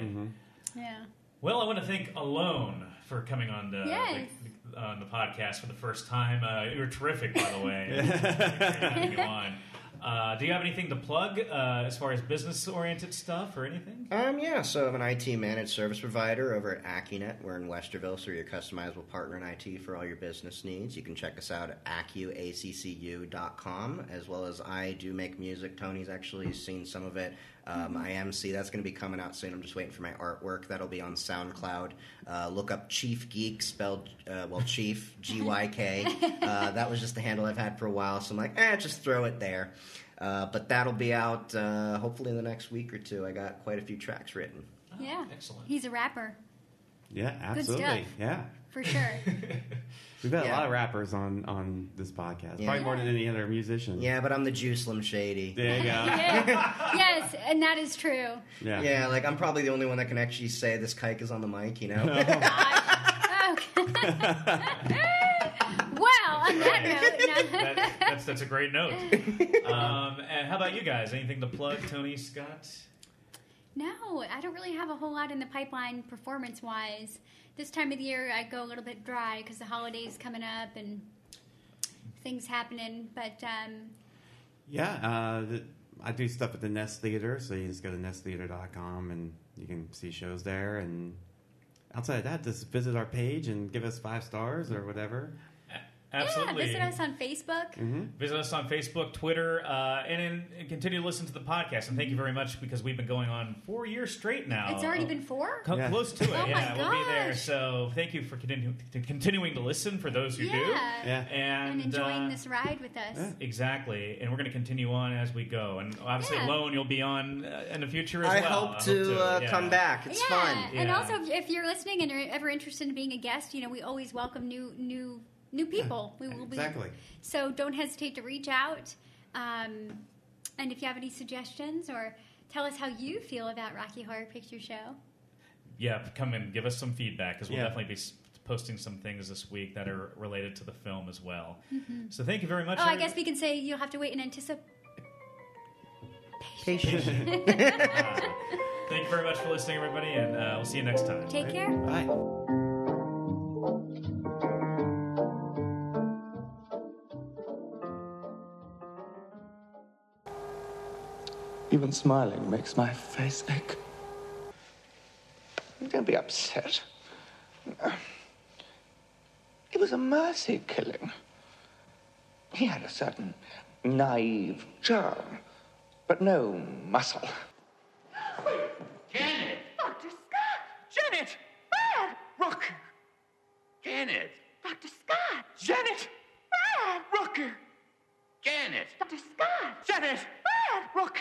Yeah. Well, I want to thank Alone for coming on the, Yes. the on the podcast for the first time. Uh, you were terrific, by the way. Great you on. Uh, do you have anything to plug uh, as far as business-oriented stuff or anything? Um, yeah, so I'm an IT managed service provider over at AccuNet. We're in Westerville, so we're your customizable partner in IT for all your business needs. You can check us out at accuaccu.com, as well as I do make music. Tony's actually seen some of it. Um, IMC, that's going to be coming out soon. I'm just waiting for my artwork. That'll be on SoundCloud. Uh, look up Chief Geek, spelled, uh, well, Chief, G Y K. Uh, that was just the handle I've had for a while, so I'm like, eh, just throw it there. Uh, but that'll be out uh, hopefully in the next week or two. I got quite a few tracks written. yeah. excellent. He's a rapper, Yeah, Good absolutely. stuff. Yeah. for sure. We've had a lot of rappers on on this podcast. Yeah. Probably more than any other musician. Yeah, but I'm the Jew Slim Shady. There you go. Yeah. yes, and that is true. Yeah. Yeah, like I'm probably the only one that can actually say this kike is on the mic, you know? Well, on that note, no. That- that's, that's a great note. Um, and how about you guys? Anything to plug, Tony, Scott? No, I don't really have a whole lot in the pipeline performance wise. This time of the year, I go a little bit dry because the holidays coming up and things happening. But um, Yeah, uh, the, I do stuff at the Nest Theater, so you just go to nesttheater.com and you can see shows there. And outside of that, just visit our page and give us five stars or whatever. Absolutely. yeah, visit us on Facebook. hmm Visit us on Facebook, Twitter, uh, and, and, and continue to listen to the podcast. And thank you very much because we've been going on four years straight now. It's already been four. Co- Yeah. close to it. Oh my yeah, we'll be there. So thank you for continu- to continuing to listen for those who yeah. do. Yeah. And, and enjoying uh, this ride with us. Yeah. Exactly, and we're going to continue on as we go. And obviously, Yeah. Lone, you'll be on uh, in the future as well. I well. hope to uh, yeah. come back. It's yeah, fun. and also if, if you're listening and you're ever interested in being a guest, you know we always welcome new new new people. We will be Exactly. So don't hesitate to reach out. Um, and if you have any suggestions or tell us how you feel about Rocky Horror Picture Show. Yeah, come and give us some feedback because we'll Yeah. definitely be posting some things this week that are related to the film as well. So thank you very much. Oh, I guess we can say you'll have to wait and anticipate. Uh, thank you very much for listening, everybody, and uh, we'll see you next time. Take care. Bye. Even smiling makes my face ache. Don't be upset. It was a mercy killing. He had a certain naive charm, but no muscle. Janet! Dr. Scott! Janet! Brad! Rock! Janet! Dr. Scott! Janet! Brad! Rock! Janet! Dr. Scott! Janet! Brad! Rock!